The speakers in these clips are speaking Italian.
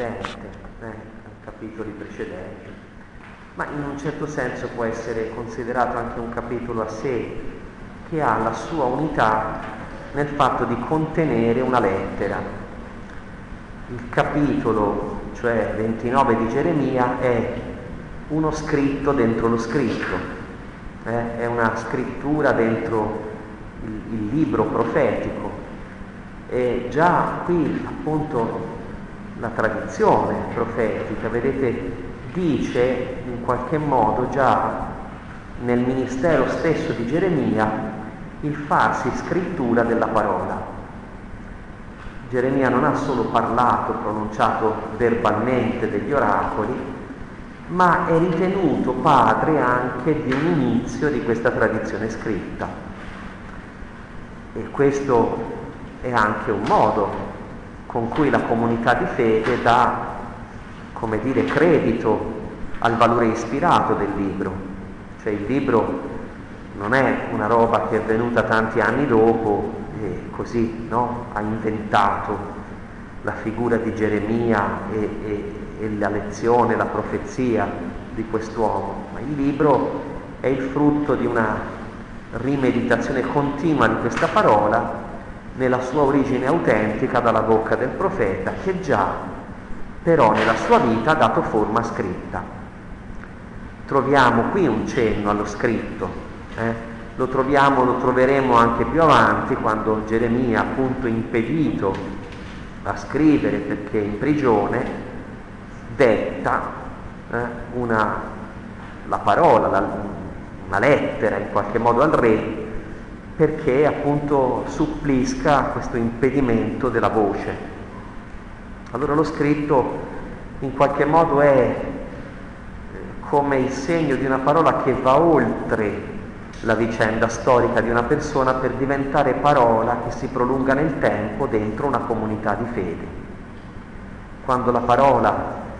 precedente, eh, capitoli precedenti, ma in un certo senso può essere considerato anche un capitolo a sé, che ha la sua unità nel fatto di contenere una lettera. Il capitolo, cioè 29 di Geremia, è uno scritto dentro lo scritto, eh? è una scrittura dentro il, il libro profetico. E già qui appunto la tradizione profetica, vedete, dice in qualche modo già nel ministero stesso di Geremia il farsi scrittura della parola. Geremia non ha solo parlato, pronunciato verbalmente degli oracoli, ma è ritenuto padre anche di un inizio di questa tradizione scritta. E questo è anche un modo con cui la comunità di fede dà, come dire, credito al valore ispirato del libro. Cioè il libro non è una roba che è venuta tanti anni dopo e così no? ha inventato la figura di Geremia e, e, e la lezione, la profezia di quest'uomo, ma il libro è il frutto di una rimeditazione continua di questa parola nella sua origine autentica dalla bocca del profeta che già però nella sua vita ha dato forma scritta. Troviamo qui un cenno allo scritto eh? Lo troviamo, lo troveremo anche più avanti quando Geremia, appunto impedito a scrivere perché in prigione, detta eh, una, la parola, la, una lettera in qualche modo al re perché appunto supplisca questo impedimento della voce. Allora lo scritto in qualche modo è eh, come il segno di una parola che va oltre la vicenda storica di una persona per diventare parola che si prolunga nel tempo dentro una comunità di fede. Quando la parola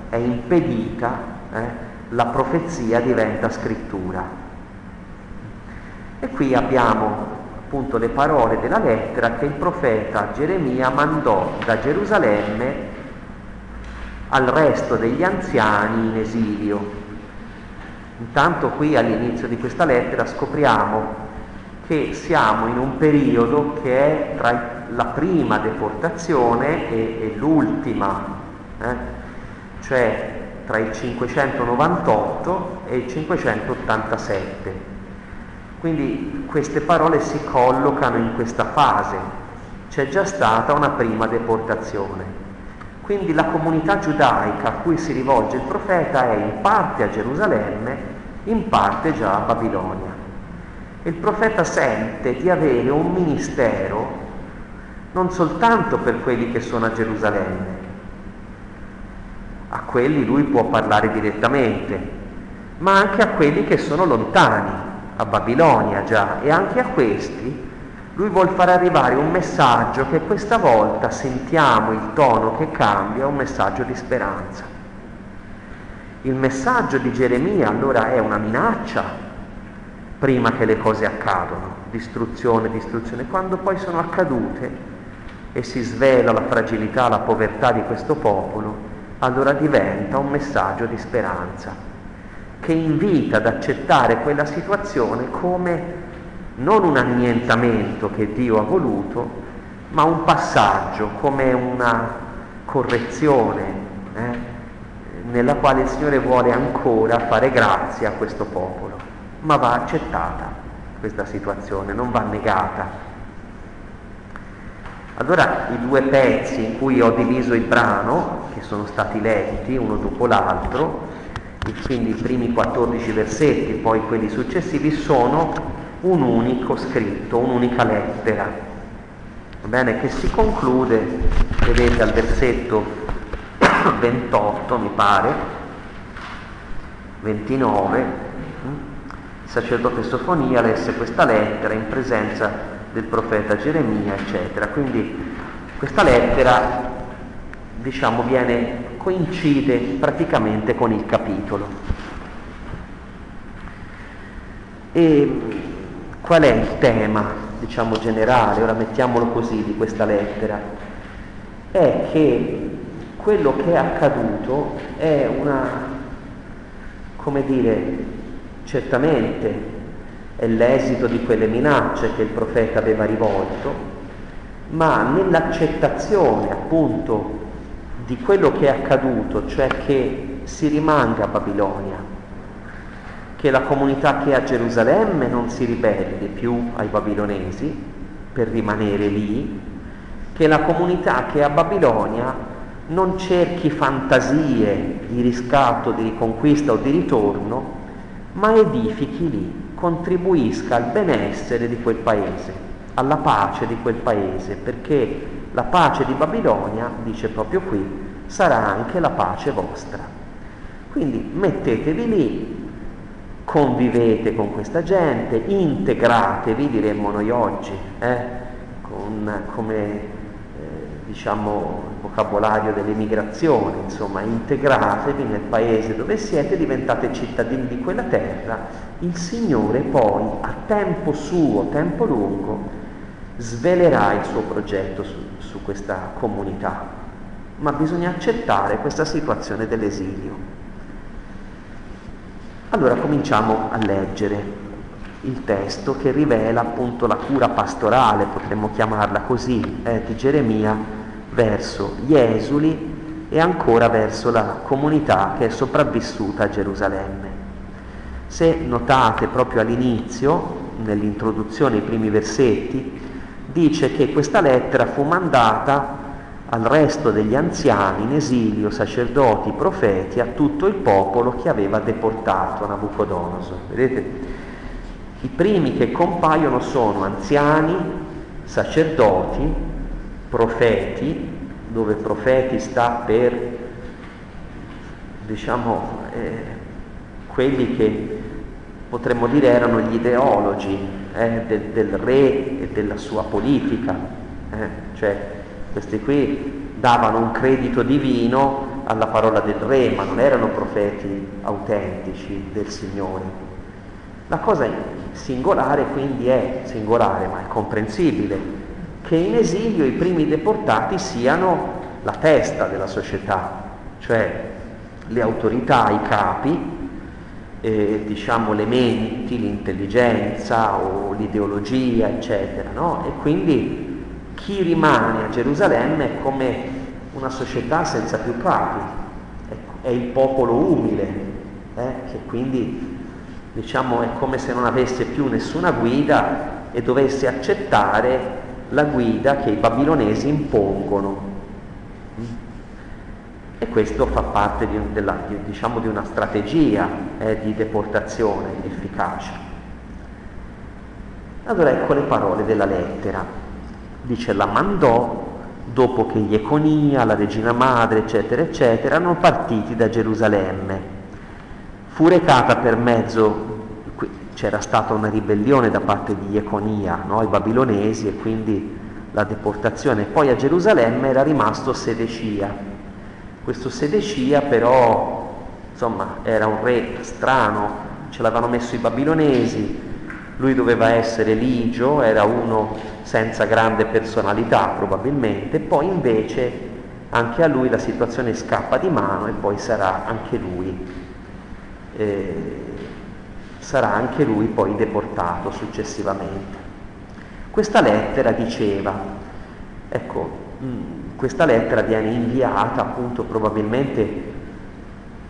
è impedita, eh, la profezia diventa scrittura. E qui abbiamo appunto le parole della lettera che il profeta Geremia mandò da Gerusalemme al resto degli anziani in esilio Intanto qui all'inizio di questa lettera scopriamo che siamo in un periodo che è tra la prima deportazione e, e l'ultima, eh? cioè tra il 598 e il 587. Quindi queste parole si collocano in questa fase. C'è già stata una prima deportazione. Quindi la comunità giudaica a cui si rivolge il profeta è in parte a Gerusalemme in parte già a Babilonia. Il profeta sente di avere un ministero non soltanto per quelli che sono a Gerusalemme, a quelli lui può parlare direttamente, ma anche a quelli che sono lontani, a Babilonia già, e anche a questi lui vuol far arrivare un messaggio che questa volta sentiamo il tono che cambia, un messaggio di speranza. Il messaggio di Geremia allora è una minaccia prima che le cose accadano, distruzione, distruzione. Quando poi sono accadute e si svela la fragilità, la povertà di questo popolo, allora diventa un messaggio di speranza che invita ad accettare quella situazione come non un annientamento che Dio ha voluto, ma un passaggio, come una correzione. Eh? nella quale il Signore vuole ancora fare grazia a questo popolo, ma va accettata questa situazione, non va negata. Allora i due pezzi in cui ho diviso il brano, che sono stati letti uno dopo l'altro, quindi i primi 14 versetti, poi quelli successivi, sono un unico scritto, un'unica lettera, bene, che si conclude, vedete al versetto 28 mi pare, 29, il sacerdote Sofonia lesse questa lettera in presenza del profeta Geremia, eccetera. Quindi questa lettera, diciamo, viene, coincide praticamente con il capitolo. E qual è il tema, diciamo, generale, ora mettiamolo così, di questa lettera? È che quello che è accaduto è una, come dire, certamente è l'esito di quelle minacce che il profeta aveva rivolto, ma nell'accettazione appunto di quello che è accaduto, cioè che si rimanga a Babilonia, che la comunità che è a Gerusalemme non si ribelli più ai babilonesi per rimanere lì, che la comunità che è a Babilonia non cerchi fantasie di riscatto, di riconquista o di ritorno, ma edifichi lì, contribuisca al benessere di quel paese, alla pace di quel paese, perché la pace di Babilonia, dice proprio qui, sarà anche la pace vostra. Quindi mettetevi lì, convivete con questa gente, integratevi, diremmo noi oggi, eh, con, come eh, diciamo il vocabolario dell'emigrazione, insomma, integratevi nel paese dove siete, diventate cittadini di quella terra, il Signore poi a tempo suo, tempo lungo, svelerà il suo progetto su, questa comunità, ma bisogna accettare questa situazione dell'esilio. Allora cominciamo a leggere il testo che rivela appunto la cura pastorale, potremmo chiamarla così, eh, di Geremia verso gli esuli e ancora verso la comunità che è sopravvissuta a Gerusalemme. Se notate proprio all'inizio, nell'introduzione, i primi versetti, dice che questa lettera fu mandata al resto degli anziani in esilio, sacerdoti, profeti, a tutto il popolo che aveva deportato Nabucodonosor. Vedete? I primi che compaiono sono anziani, sacerdoti, profeti, dove profeti sta per, diciamo, eh, quelli che potremmo dire erano gli ideologi eh, del, del, re e della sua politica, eh, cioè questi qui davano un credito divino alla parola del re, ma non erano profeti autentici del Signore. La cosa singolare quindi è, singolare ma è comprensibile, che in esilio i primi deportati siano la testa della società, cioè le autorità, i capi, eh, diciamo, le menti, l'intelligenza o l'ideologia, eccetera. No? E quindi chi rimane a Gerusalemme è come una società senza più capi, è, è il popolo umile, eh? che quindi diciamo, è come se non avesse più nessuna guida e dovesse accettare la guida che i babilonesi impongono. E questo fa parte di, della, di, diciamo, di una strategia eh, di deportazione efficace. Allora ecco le parole della lettera. Dice la mandò dopo che Jeconia, la regina madre, eccetera, eccetera, erano partiti da Gerusalemme. Fu recata per mezzo, c'era stata una ribellione da parte di Jeconia, no? i babilonesi, e quindi la deportazione. Poi a Gerusalemme era rimasto Sedecia, questo Sedecia però, insomma, era un re strano, ce l'avevano messo i babilonesi, lui doveva essere ligio, era uno senza grande personalità probabilmente, poi invece anche a lui la situazione scappa di mano e poi sarà anche lui, eh, sarà anche lui poi deportato successivamente. Questa lettera diceva, ecco, mm, questa lettera viene inviata appunto probabilmente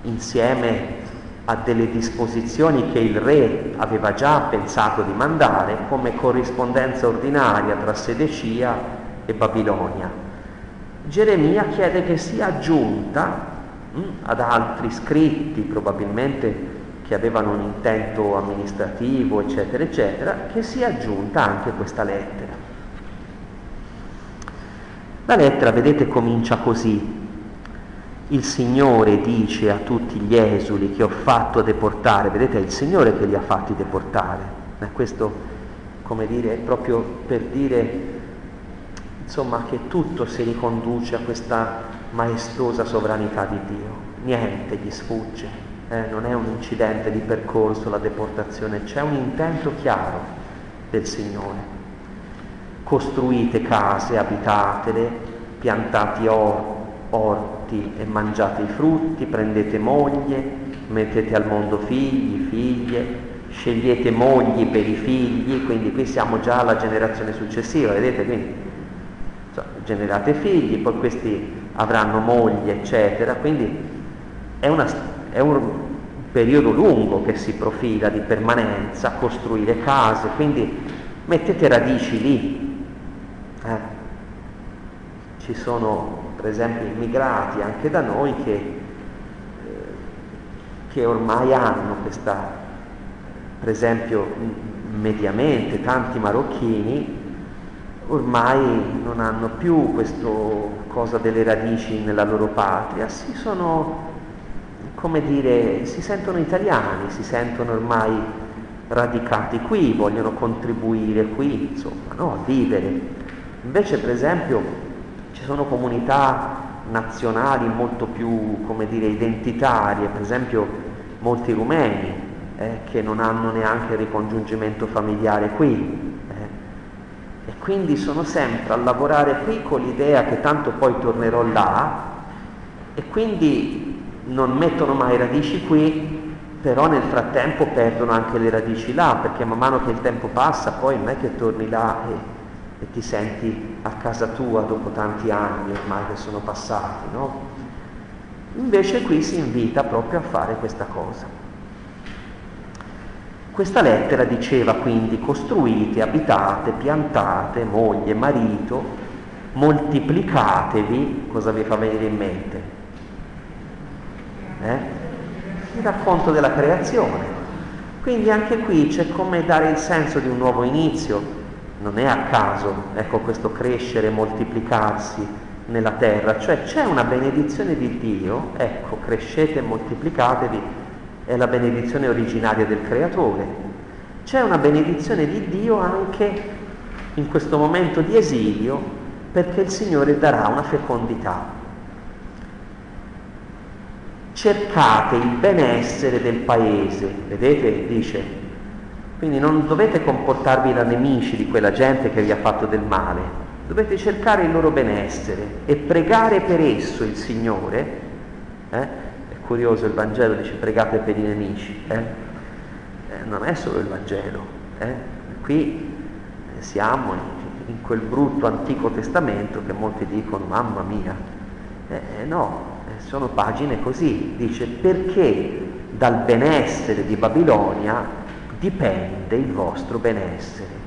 insieme a delle disposizioni che il re aveva già pensato di mandare come corrispondenza ordinaria tra Sedecia e Babilonia. Geremia chiede che sia aggiunta mh, ad altri scritti, probabilmente che avevano un intento amministrativo, eccetera, eccetera, che sia aggiunta anche questa lettera. La lettera, vedete, comincia così. Il Signore dice a tutti gli esuli che ho fatto deportare, vedete, è il Signore che li ha fatti deportare. Eh, questo, come dire, è proprio per dire, insomma, che tutto si riconduce a questa maestosa sovranità di Dio. Niente gli sfugge, eh, non è un incidente di percorso la deportazione, c'è un intento chiaro del Signore costruite case, abitatele, piantati or, orti e mangiate i frutti, prendete moglie, mettete al mondo figli, figlie, scegliete mogli per i figli, quindi qui siamo già alla generazione successiva, vedete? Quindi cioè, generate figli, poi questi avranno moglie, eccetera, quindi è, una, è un periodo lungo che si profila di permanenza, costruire case, quindi mettete radici lì. Eh. Ci sono per esempio immigrati anche da noi che, eh, che ormai hanno questa, per esempio mediamente tanti marocchini ormai non hanno più questa cosa delle radici nella loro patria, si sono, come dire, si sentono italiani, si sentono ormai radicati qui, vogliono contribuire qui, insomma, no, a vivere. Invece, per esempio, ci sono comunità nazionali molto più, come dire, identitarie, per esempio molti rumeni eh, che non hanno neanche il ricongiungimento familiare qui. Eh, e quindi sono sempre a lavorare qui con l'idea che tanto poi tornerò là e quindi non mettono mai radici qui, però nel frattempo perdono anche le radici là, perché man mano che il tempo passa poi non è che torni là e e ti senti a casa tua dopo tanti anni ormai che sono passati, no? Invece qui si invita proprio a fare questa cosa. Questa lettera diceva quindi costruite, abitate, piantate, moglie, marito, moltiplicatevi, cosa vi fa venire in mente? Eh? Il racconto della creazione. Quindi anche qui c'è come dare il senso di un nuovo inizio, non è a caso, ecco, questo crescere, e moltiplicarsi nella terra, cioè c'è una benedizione di Dio, ecco, crescete e moltiplicatevi, è la benedizione originaria del Creatore. C'è una benedizione di Dio anche in questo momento di esilio perché il Signore darà una fecondità. Cercate il benessere del paese, vedete, dice, quindi non dovete comportarvi da nemici di quella gente che vi ha fatto del male, dovete cercare il loro benessere e pregare per esso il Signore. Eh? È curioso, il Vangelo dice pregate per i nemici. Eh? Eh, non è solo il Vangelo. Eh? Qui siamo in quel brutto Antico Testamento che molti dicono mamma mia. Eh, eh, no, sono pagine così. Dice perché dal benessere di Babilonia dipende il vostro benessere.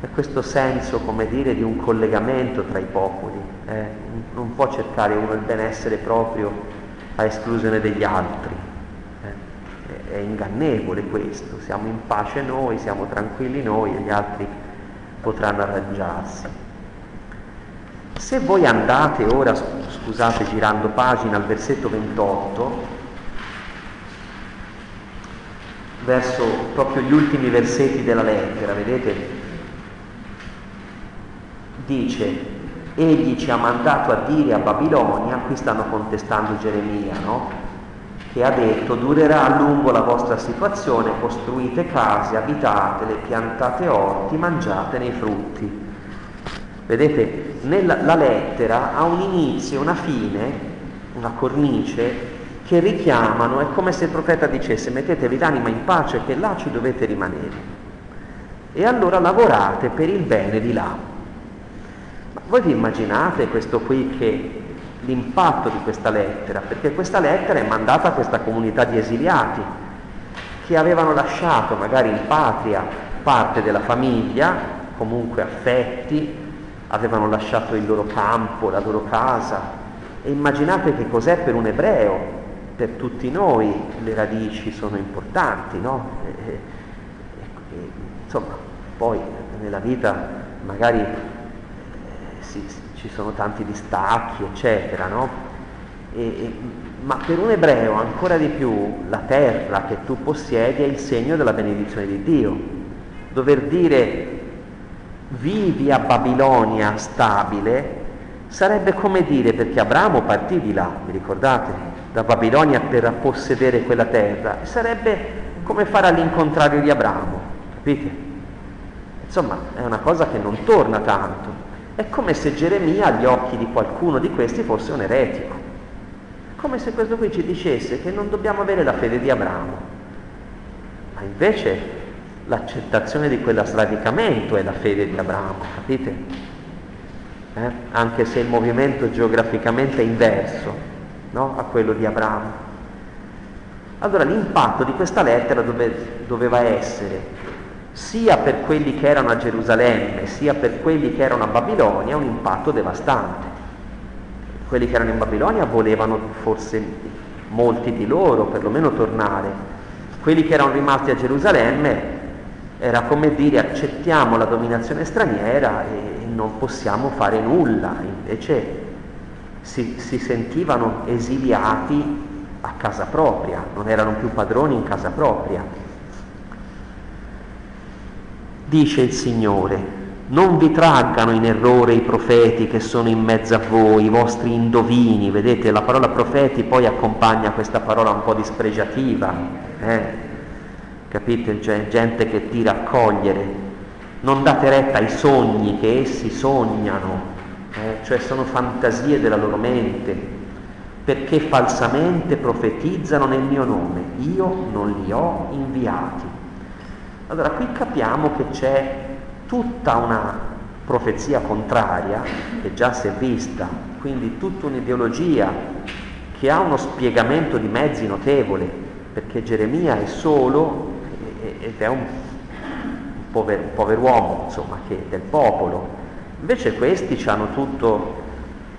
È questo senso, come dire, di un collegamento tra i popoli. Eh? Non può cercare uno il benessere proprio a esclusione degli altri. Eh? È ingannevole questo. Siamo in pace noi, siamo tranquilli noi e gli altri potranno arrangiarsi. Se voi andate ora, scusate, girando pagina al versetto 28, verso proprio gli ultimi versetti della lettera, vedete? Dice, egli ci ha mandato a dire a Babilonia, qui stanno contestando Geremia, no? Che ha detto, durerà a lungo la vostra situazione, costruite case, abitatele, piantate orti, mangiatene i frutti. Vedete, nella, la lettera ha un inizio, una fine, una cornice che richiamano, è come se il profeta dicesse mettetevi l'anima in pace che là ci dovete rimanere. E allora lavorate per il bene di là. Ma voi vi immaginate questo qui che l'impatto di questa lettera, perché questa lettera è mandata a questa comunità di esiliati che avevano lasciato magari in patria parte della famiglia, comunque affetti, avevano lasciato il loro campo, la loro casa. E immaginate che cos'è per un ebreo per tutti noi le radici sono importanti, no? E, e, e, insomma, poi nella vita magari eh, sì, ci sono tanti distacchi, eccetera, no? ma per un ebreo ancora di più la terra che tu possiedi è il segno della benedizione di Dio. Dover dire vivi a Babilonia stabile sarebbe come dire, perché Abramo partì di là, vi ricordate? Da Babilonia per possedere quella terra, sarebbe come fare all'incontrario di Abramo, capite? Insomma, è una cosa che non torna tanto. È come se Geremia agli occhi di qualcuno di questi fosse un eretico. Come se questo qui ci dicesse che non dobbiamo avere la fede di Abramo. Ma invece l'accettazione di quello sradicamento è la fede di Abramo, capite? Eh? Anche se il movimento geograficamente è inverso no? a quello di Abramo. Allora l'impatto di questa lettera dove, doveva essere sia per quelli che erano a Gerusalemme, sia per quelli che erano a Babilonia, un impatto devastante. Quelli che erano in Babilonia volevano forse molti di loro perlomeno tornare. Quelli che erano rimasti a Gerusalemme era come dire accettiamo la dominazione straniera e non possiamo fare nulla, invece si, si sentivano esiliati a casa propria, non erano più padroni in casa propria. Dice il Signore, non vi traggano in errore i profeti che sono in mezzo a voi, i vostri indovini, vedete la parola profeti poi accompagna questa parola un po' dispregiativa, eh? capite? C'è gente che tira a cogliere, non date retta ai sogni che essi sognano, eh? cioè sono fantasie della loro mente, perché falsamente profetizzano nel mio nome, io non li ho inviati. Allora qui capiamo che c'è tutta una profezia contraria, che già si è vista, quindi tutta un'ideologia che ha uno spiegamento di mezzi notevole, perché Geremia è solo ed è un, pover, pover'uomo, insomma, che, del popolo. Invece questi hanno tutto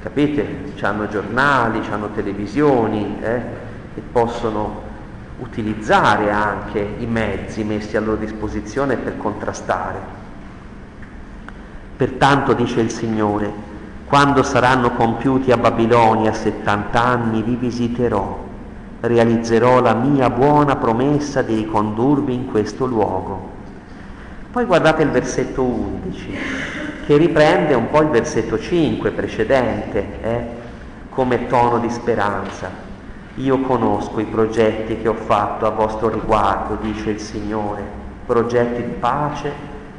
capite? Hanno giornali, hanno televisioni eh, e possono utilizzare anche i mezzi messi a loro disposizione per contrastare. Pertanto dice il Signore, quando saranno compiuti a Babilonia 70 anni vi visiterò, realizzerò la mia buona promessa di ricondurvi in questo luogo. Poi guardate il versetto 11 che riprende un po' il versetto 5 precedente, eh, come tono di speranza. Io conosco i progetti che ho fatto a vostro riguardo, dice il Signore, progetti di pace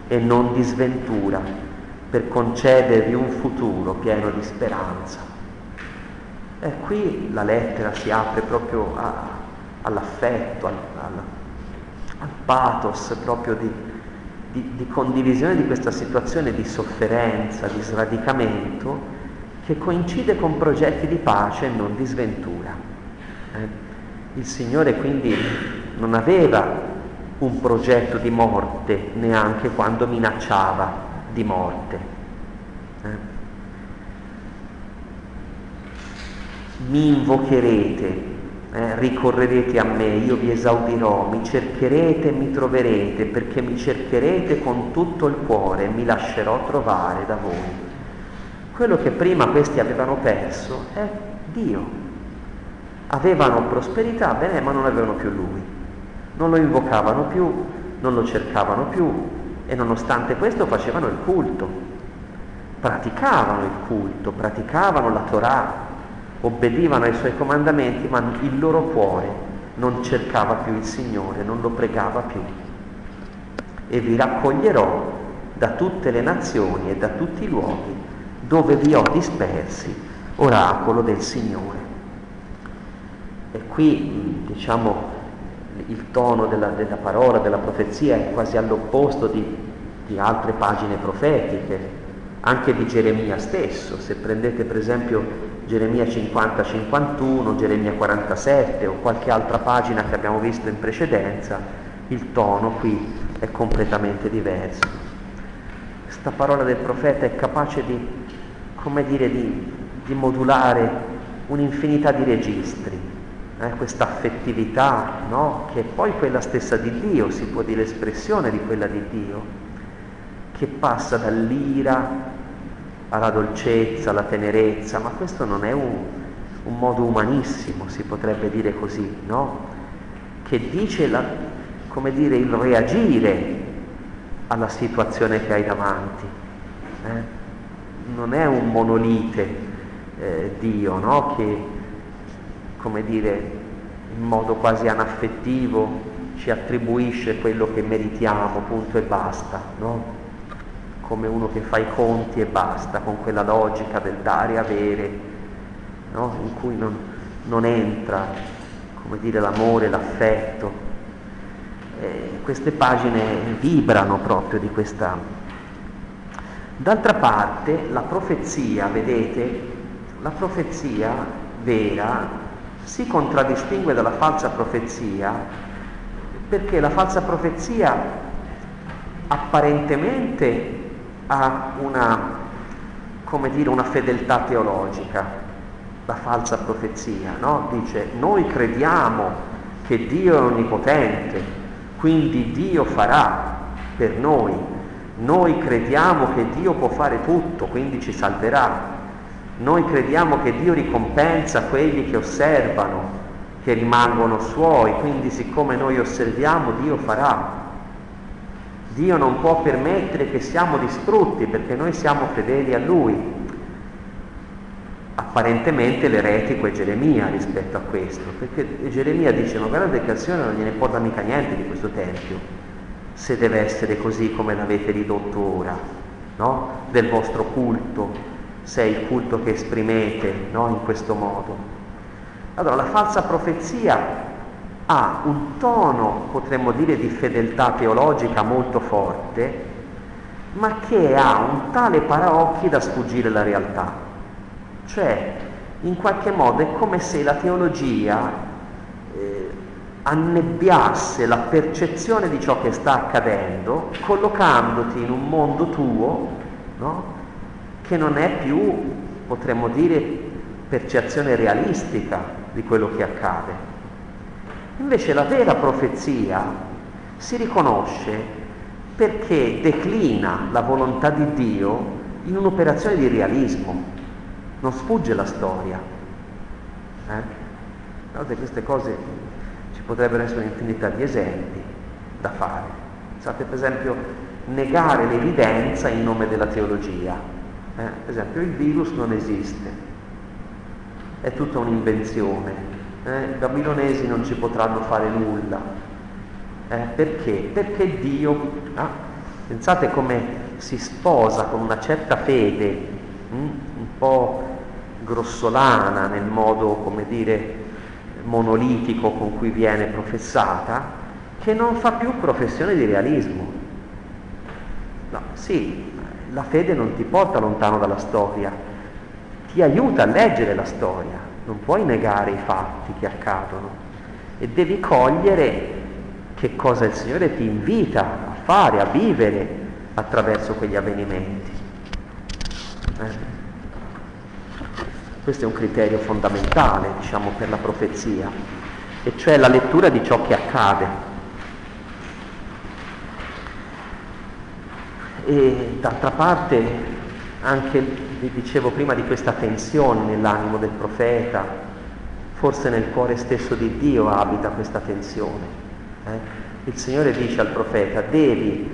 e non di sventura, per concedervi un futuro pieno di speranza. E qui la lettera si apre proprio a, all'affetto, al, al, al pathos proprio di, di, di condivisione di questa situazione di sofferenza, di sradicamento, che coincide con progetti di pace e non di sventura. Eh? Il Signore quindi non aveva un progetto di morte neanche quando minacciava di morte. Eh? Mi invocherete eh, ricorrerete a me, io vi esaudirò, mi cercherete e mi troverete, perché mi cercherete con tutto il cuore e mi lascerò trovare da voi. Quello che prima questi avevano perso è Dio. Avevano prosperità, bene, ma non avevano più Lui. Non lo invocavano più, non lo cercavano più e nonostante questo facevano il culto, praticavano il culto, praticavano la Torah, obbedivano ai suoi comandamenti, ma il loro cuore non cercava più il Signore, non lo pregava più. E vi raccoglierò da tutte le nazioni e da tutti i luoghi dove vi ho dispersi, oracolo del Signore. E qui, diciamo, il tono della, della parola, della profezia è quasi all'opposto di, di altre pagine profetiche, anche di Geremia stesso. Se prendete per esempio Geremia 50-51, Geremia 47 o qualche altra pagina che abbiamo visto in precedenza, il tono qui è completamente diverso. Questa parola del profeta è capace di, come dire, di, di modulare un'infinità di registri, eh, questa affettività, no? che è poi quella stessa di Dio, si può dire espressione di quella di Dio, che passa dall'ira alla dolcezza, alla tenerezza, ma questo non è un, un modo umanissimo, si potrebbe dire così, no? Che dice, la, come dire, il reagire alla situazione che hai davanti. Eh? Non è un monolite eh, Dio, no? Che, come dire, in modo quasi anaffettivo ci attribuisce quello che meritiamo, punto e basta, no? Come uno che fa i conti e basta, con quella logica del dare e avere, no? in cui non, non entra, come dire, l'amore, l'affetto. Eh, queste pagine vibrano proprio di questa. D'altra parte, la profezia, vedete, la profezia vera si contraddistingue dalla falsa profezia perché la falsa profezia apparentemente ha una, dire, una fedeltà teologica, la falsa profezia, no? Dice noi crediamo che Dio è onnipotente, quindi Dio farà per noi, noi crediamo che Dio può fare tutto, quindi ci salverà, noi crediamo che Dio ricompensa quelli che osservano, che rimangono suoi, quindi siccome noi osserviamo Dio farà. Dio non può permettere che siamo distrutti perché noi siamo fedeli a Lui. Apparentemente l'eretico è Geremia rispetto a questo, perché Geremia dice ma guardate che al Signore non gliene importa mica niente di questo Tempio, se deve essere così come l'avete ridotto ora, no? del vostro culto, se è il culto che esprimete no? in questo modo. Allora la falsa profezia ha un tono, potremmo dire, di fedeltà teologica molto forte, ma che ha un tale paraocchi da sfuggire la realtà. Cioè, in qualche modo è come se la teologia eh, annebbiasse la percezione di ciò che sta accadendo, collocandoti in un mondo tuo, no? che non è più, potremmo dire, percezione realistica di quello che accade. Invece la vera profezia si riconosce perché declina la volontà di Dio in un'operazione di realismo, non sfugge la storia. Eh? Guardate, queste cose ci potrebbero essere un'infinità di esempi da fare. Pensate per esempio negare l'evidenza in nome della teologia. Eh, per esempio il virus non esiste, è tutta un'invenzione, eh, i babilonesi non ci potranno fare nulla. Eh, perché? Perché Dio, ah, pensate come si sposa con una certa fede, hm, un po' grossolana nel modo, come dire, monolitico con cui viene professata, che non fa più professione di realismo. No, sì, la fede non ti porta lontano dalla storia, ti aiuta a leggere la storia, non puoi negare i fatti che accadono e devi cogliere che cosa il Signore ti invita a fare, a vivere attraverso quegli avvenimenti. Eh? Questo è un criterio fondamentale, diciamo, per la profezia, e cioè la lettura di ciò che accade. E d'altra parte anche, vi dicevo prima, di questa tensione nell'animo del profeta, forse nel cuore stesso di Dio abita questa tensione. Eh? Il Signore dice al profeta, devi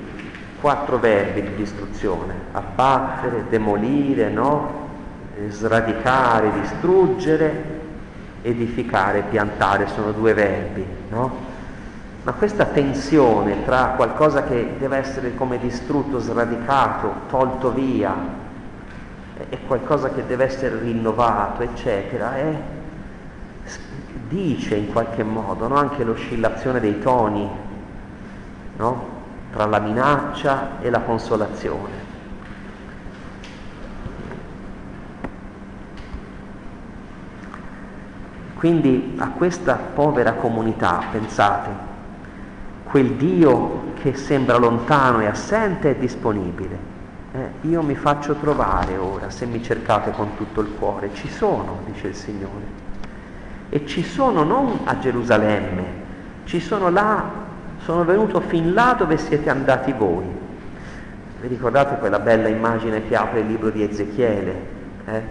quattro verbi di distruzione, abbattere, demolire, no? sradicare, distruggere, edificare, piantare, sono due verbi, no? Ma questa tensione tra qualcosa che deve essere come distrutto, sradicato, tolto via, e qualcosa che deve essere rinnovato, eccetera, è, dice in qualche modo no? anche l'oscillazione dei toni no? tra la minaccia e la consolazione. Quindi a questa povera comunità, pensate, quel Dio che sembra lontano e assente è disponibile. Eh, io mi faccio trovare ora se mi cercate con tutto il cuore. Ci sono, dice il Signore. E ci sono non a Gerusalemme, ci sono là, sono venuto fin là dove siete andati voi. Vi ricordate quella bella immagine che apre il libro di Ezechiele? Eh?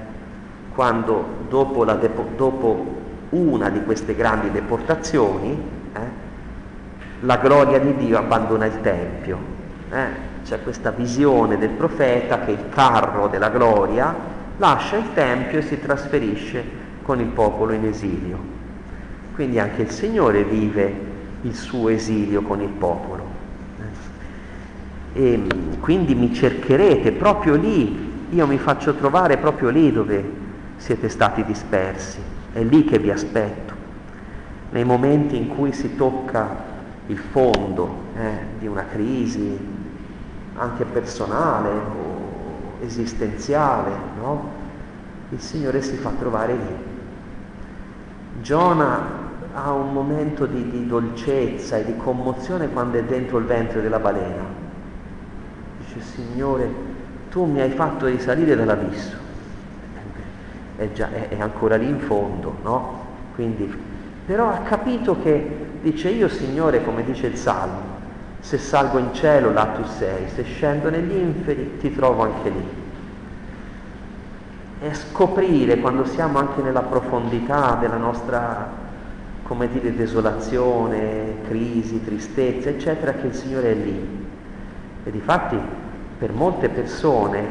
Quando dopo, depo- dopo, una di queste grandi deportazioni, eh? la gloria di Dio abbandona il Tempio. C'è questa visione del profeta che il carro della gloria lascia il Tempio e si trasferisce con il popolo in esilio. Quindi anche il Signore vive il suo esilio con il popolo. E mm, quindi mi cercherete proprio lì, io mi faccio trovare proprio lì dove siete stati dispersi, è lì che vi aspetto, nei momenti in cui si tocca il fondo eh, di una crisi anche personale o esistenziale, no? il Signore si fa trovare lì. Giona ha un momento di, di dolcezza e di commozione quando è dentro il ventre della balena. Dice, Signore, tu mi hai fatto risalire dall'abisso. È, già, è, è ancora lì in fondo, no? Quindi, però ha capito che, dice io Signore, come dice il Salmo, se salgo in cielo là tu sei, se scendo negli inferi ti trovo anche lì. E scoprire quando siamo anche nella profondità della nostra, come dire, desolazione, crisi, tristezza, eccetera, che il Signore è lì. E difatti per molte persone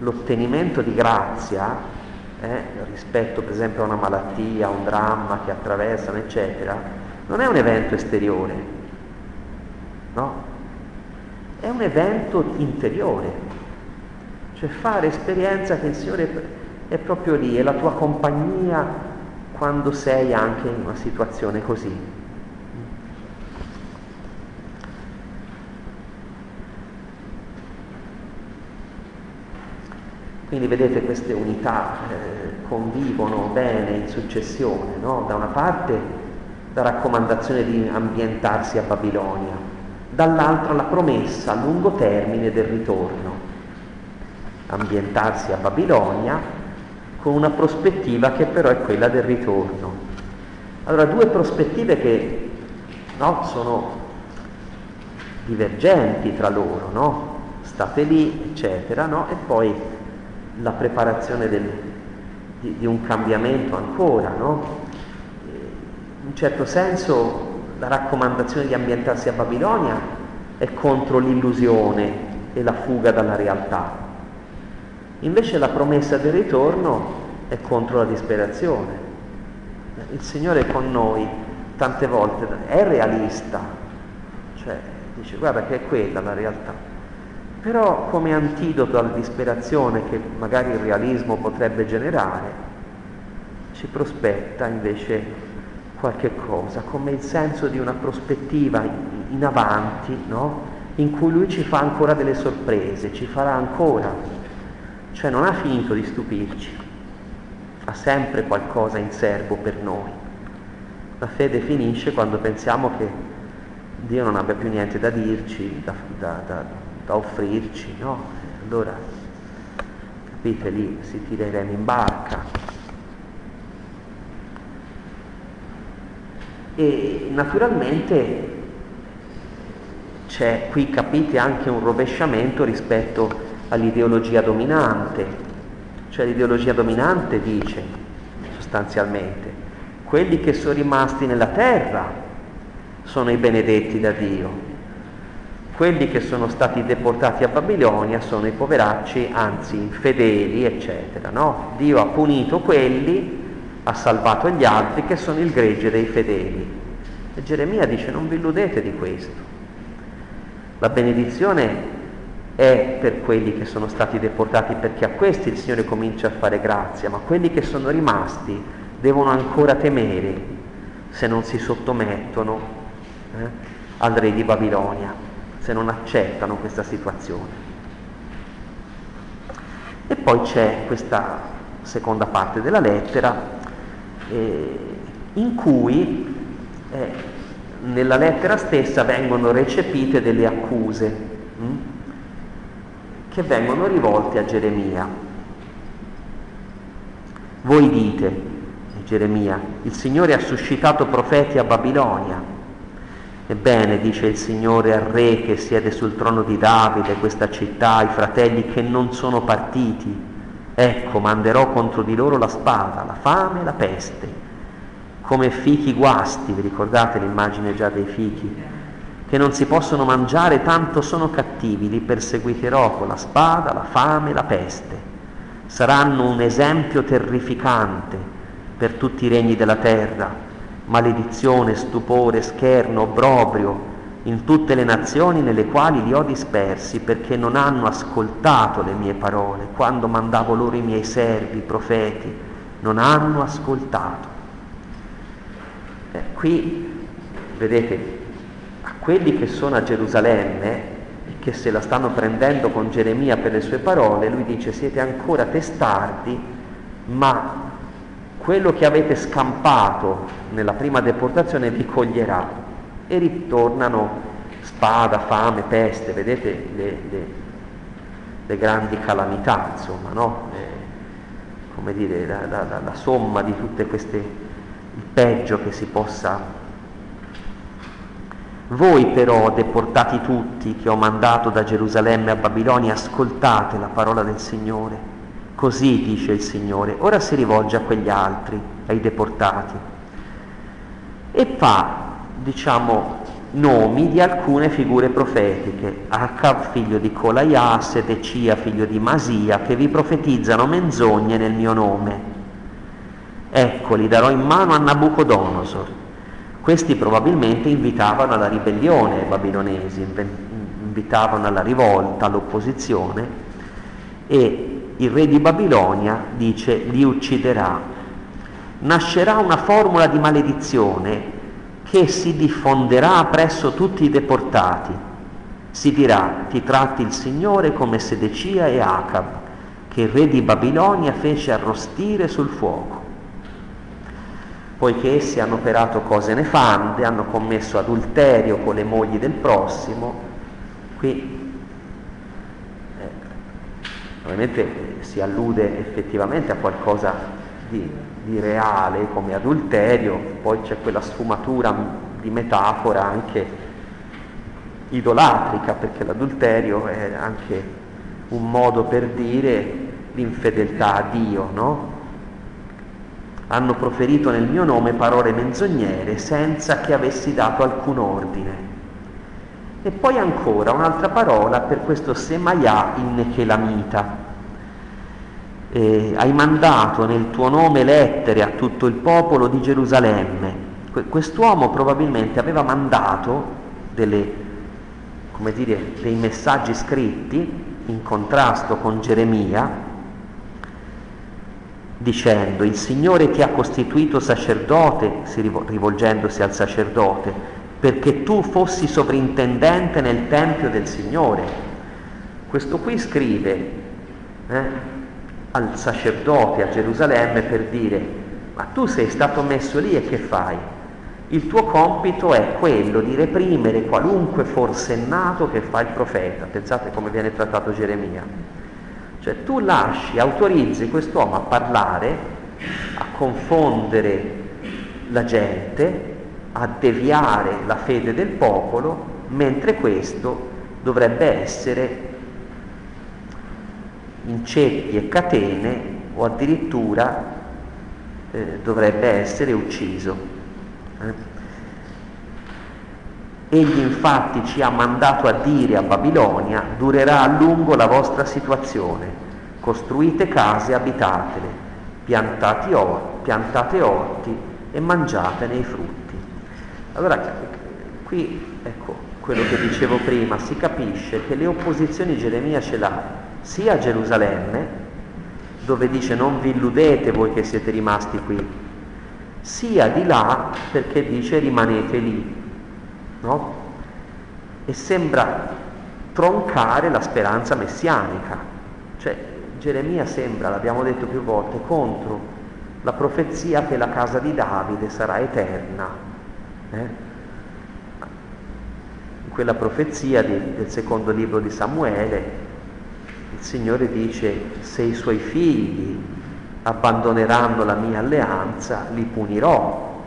l'ottenimento di grazia eh, rispetto per esempio a una malattia, a un dramma che attraversano, eccetera, non è un evento esteriore, no? È un evento interiore, cioè fare esperienza che il Signore è proprio lì, è la tua compagnia quando sei anche in una situazione così. Quindi vedete queste unità eh, convivono bene in successione, no? da una parte la raccomandazione di ambientarsi a Babilonia, dall'altra la promessa a lungo termine del ritorno. Ambientarsi a Babilonia con una prospettiva che però è quella del ritorno. Allora, due prospettive che no, sono divergenti tra loro, no? State lì, eccetera, no? E poi la preparazione del, di, di, un cambiamento ancora, no? In un certo senso la raccomandazione di ambientarsi a Babilonia è contro l'illusione e la fuga dalla realtà, Invece la promessa del ritorno è contro la disperazione. Il Signore con noi tante volte è realista, cioè dice guarda che è quella la realtà. Però come antidoto alla disperazione che magari il realismo potrebbe generare, ci prospetta invece qualche cosa, come il senso di una prospettiva in avanti, no? in cui lui ci fa ancora delle sorprese, ci farà ancora cioè non ha finito di stupirci, ha sempre qualcosa in serbo per noi. La fede finisce quando pensiamo che Dio non abbia più niente da dirci, da, da, da, da offrirci, no? Allora, capite, lì si tireremo in barca. E naturalmente c'è qui, capite, anche un rovesciamento rispetto all'ideologia dominante, cioè l'ideologia dominante dice sostanzialmente, quelli che sono rimasti nella terra sono i benedetti da Dio, quelli che sono stati deportati a Babilonia sono i poveracci, anzi infedeli, eccetera. No? Dio ha punito quelli, ha salvato gli altri che sono il gregge dei fedeli. E Geremia dice non vi illudete di questo. La benedizione è per quelli che sono stati deportati perché a questi il Signore comincia a fare grazia, ma quelli che sono rimasti devono ancora temere se non si sottomettono eh, al re di Babilonia, se non accettano questa situazione. E poi c'è questa seconda parte della lettera eh, in cui eh, nella lettera stessa vengono recepite delle accuse. Hm? che vengono rivolti a Geremia. Voi dite, Geremia, il Signore ha suscitato profeti a Babilonia. Ebbene, dice il Signore al re che siede sul trono di Davide, questa città, i fratelli che non sono partiti. Ecco, manderò contro di loro la spada, la fame e la peste. Come fichi guasti, vi ricordate l'immagine già dei fichi? che non si possono mangiare tanto sono cattivi, li perseguiterò con la spada, la fame, la peste. Saranno un esempio terrificante per tutti i regni della terra, maledizione, stupore, scherno, obbrobrio, in tutte le nazioni nelle quali li ho dispersi, perché non hanno ascoltato le mie parole, quando mandavo loro i miei servi, i profeti, non hanno ascoltato. Eh, qui, vedete, a quelli che sono a Gerusalemme, che se la stanno prendendo con Geremia per le sue parole, lui dice siete ancora testardi, ma quello che avete scampato nella prima deportazione vi coglierà e ritornano spada, fame, peste, vedete le, le, le grandi calamità, insomma, no? eh, come dire, la, la, la somma di tutte queste, il peggio che si possa voi però, deportati tutti, che ho mandato da Gerusalemme a Babilonia, ascoltate la parola del Signore. Così dice il Signore. Ora si rivolge a quegli altri, ai deportati, e fa diciamo, nomi di alcune figure profetiche, Acab figlio di Colaià, Sedecia figlio di Masia, che vi profetizzano menzogne nel mio nome. Ecco, li darò in mano a Nabucodonosor. Questi probabilmente invitavano alla ribellione babilonesi, invitavano alla rivolta, all'opposizione e il re di Babilonia dice li ucciderà. Nascerà una formula di maledizione che si diffonderà presso tutti i deportati. Si dirà, ti tratti il Signore come Sedecia e Acab, che il re di Babilonia fece arrostire sul fuoco. Poiché essi hanno operato cose nefande, hanno commesso adulterio con le mogli del prossimo, qui eh, ovviamente si allude effettivamente a qualcosa di di reale come adulterio, poi c'è quella sfumatura di metafora anche idolatrica, perché l'adulterio è anche un modo per dire l'infedeltà a Dio, no? Hanno proferito nel mio nome parole menzognere senza che avessi dato alcun ordine. E poi ancora un'altra parola per questo Semaia il Nechelamita, eh, hai mandato nel tuo nome lettere a tutto il popolo di Gerusalemme. Quest'uomo probabilmente aveva mandato delle, dire, dei messaggi scritti in contrasto con Geremia, dicendo il Signore ti ha costituito sacerdote, rivolgendosi al sacerdote, perché tu fossi sovrintendente nel Tempio del Signore. Questo qui scrive, eh, al sacerdote a Gerusalemme per dire ma tu sei stato messo lì e che fai? Il tuo compito è quello di reprimere qualunque forsennato che fa il profeta. Pensate come viene trattato Geremia. Cioè tu lasci, autorizzi quest'uomo a parlare, a confondere la gente, a deviare la fede del popolo, mentre questo dovrebbe essere in ceppi e catene o addirittura eh, dovrebbe essere ucciso. Eh? Egli infatti ci ha mandato a dire a Babilonia, durerà a lungo la vostra situazione, costruite case abitatele, piantate, or- piantate orti e mangiatene i frutti. Allora, qui, ecco, quello che dicevo prima, si capisce che le opposizioni Geremia ce l'ha sia a Gerusalemme, dove dice non vi illudete voi che siete rimasti qui, sia di là perché dice rimanete lì, no? E sembra troncare la speranza messianica. Cioè Geremia sembra, l'abbiamo detto più volte, contro la profezia che la casa di Davide sarà eterna. Eh? Quella profezia di, del secondo libro di Samuele il Signore dice se i suoi figli abbandoneranno la mia alleanza, li punirò,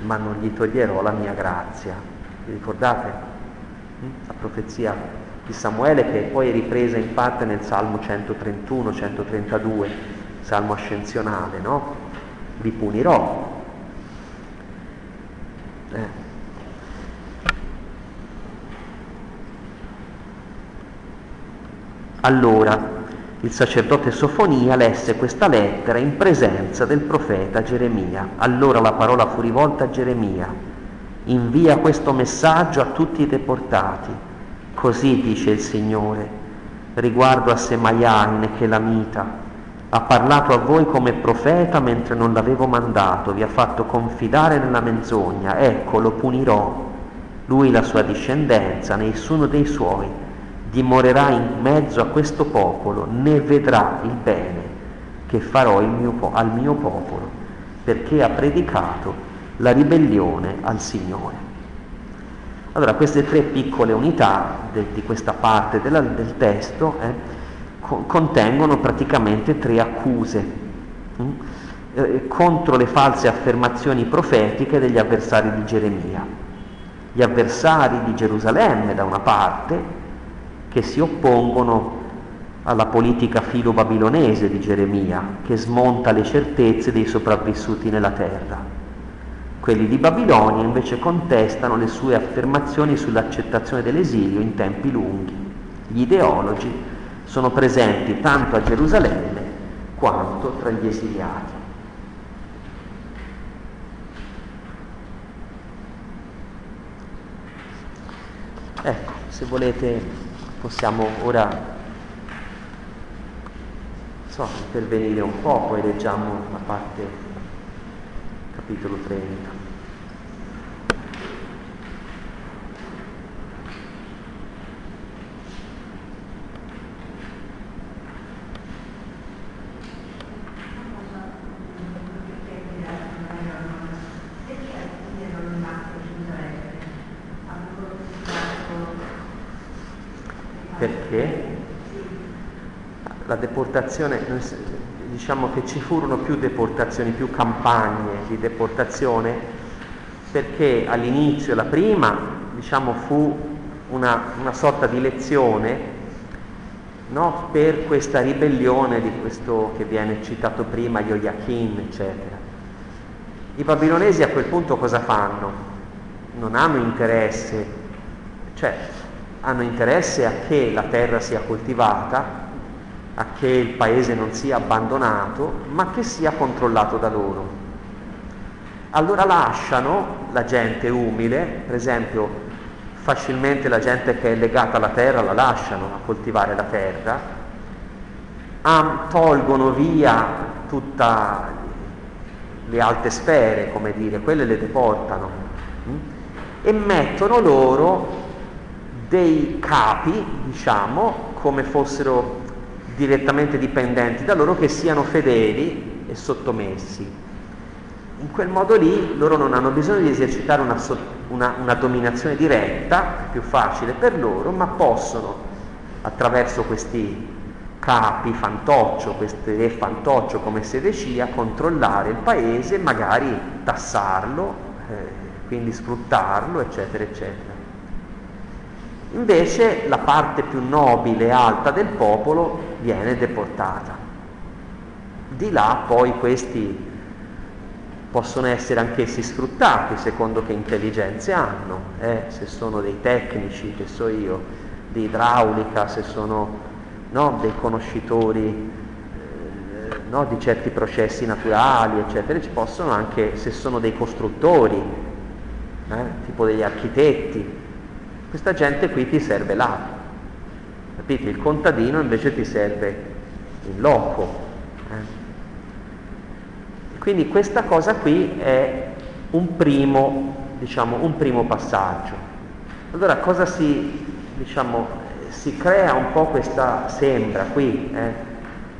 ma non gli toglierò la mia grazia. Vi ricordate? Mm? La profezia di Samuele che poi è ripresa in parte nel Salmo 131-132, Salmo ascensionale, no? Li punirò. Eh. Allora il sacerdote Sofonia lesse questa lettera in presenza del profeta Geremia. Allora la parola fu rivolta a Geremia. invia questo messaggio a tutti i deportati. Così dice il Signore riguardo a Semaia in Echelamita. Ha parlato a voi come profeta mentre non l'avevo mandato, vi ha fatto confidare nella menzogna, ecco lo punirò. Lui la sua discendenza, nessuno dei suoi, dimorerà in mezzo a questo popolo, né vedrà il bene che farò mio, al mio popolo, perché ha predicato la ribellione al Signore. Allora queste tre piccole unità de, di questa parte della, del testo eh, co- contengono praticamente tre accuse hm, eh, contro le false affermazioni profetiche degli avversari di Geremia. Gli avversari di Gerusalemme da una parte, che si oppongono alla politica filo-babilonese di Geremia, che smonta le certezze dei sopravvissuti nella terra. Quelli di Babilonia invece contestano le sue affermazioni sull'accettazione dell'esilio in tempi lunghi. Gli ideologi sono presenti tanto a Gerusalemme quanto tra gli esiliati. Ecco, se volete possiamo ora so, intervenire un po', poi leggiamo la parte capitolo 30. Perché? La deportazione, diciamo che ci furono più deportazioni, più campagne di deportazione, perché all'inizio la prima diciamo, fu una, una, sorta di lezione no, per questa ribellione di questo che viene citato prima, Joachim, eccetera. I babilonesi a quel punto cosa fanno? Non hanno interesse, cioè hanno interesse a che la terra sia coltivata, a che il paese non sia abbandonato, ma che sia controllato da loro. Allora lasciano la gente umile, per esempio facilmente la gente che è legata alla terra la lasciano a coltivare la terra, am, tolgono via tutte le alte sfere, come dire, quelle le deportano hm? e mettono loro dei capi, diciamo, come fossero direttamente dipendenti da loro che siano fedeli e sottomessi. In quel modo lì loro non hanno bisogno di esercitare una, una, una dominazione diretta, più facile per loro, ma possono attraverso questi capi fantoccio, questi re fantoccio come Sedecia, controllare il paese, magari tassarlo, eh, quindi sfruttarlo, eccetera, eccetera. Invece la parte più nobile e alta del popolo viene deportata. Di là poi questi possono essere anch'essi sfruttati secondo che intelligenze hanno, eh? se sono dei tecnici, che so io, di idraulica, se sono no, dei conoscitori eh, no, di certi processi naturali, eccetera, ci possono anche, se sono dei costruttori, eh, tipo degli architetti, questa gente qui ti serve là, capite? Il contadino invece ti serve in loco. Eh? Quindi questa cosa qui è un primo, diciamo, un primo passaggio. Allora cosa si, diciamo, si crea un po' questa, sembra qui, eh?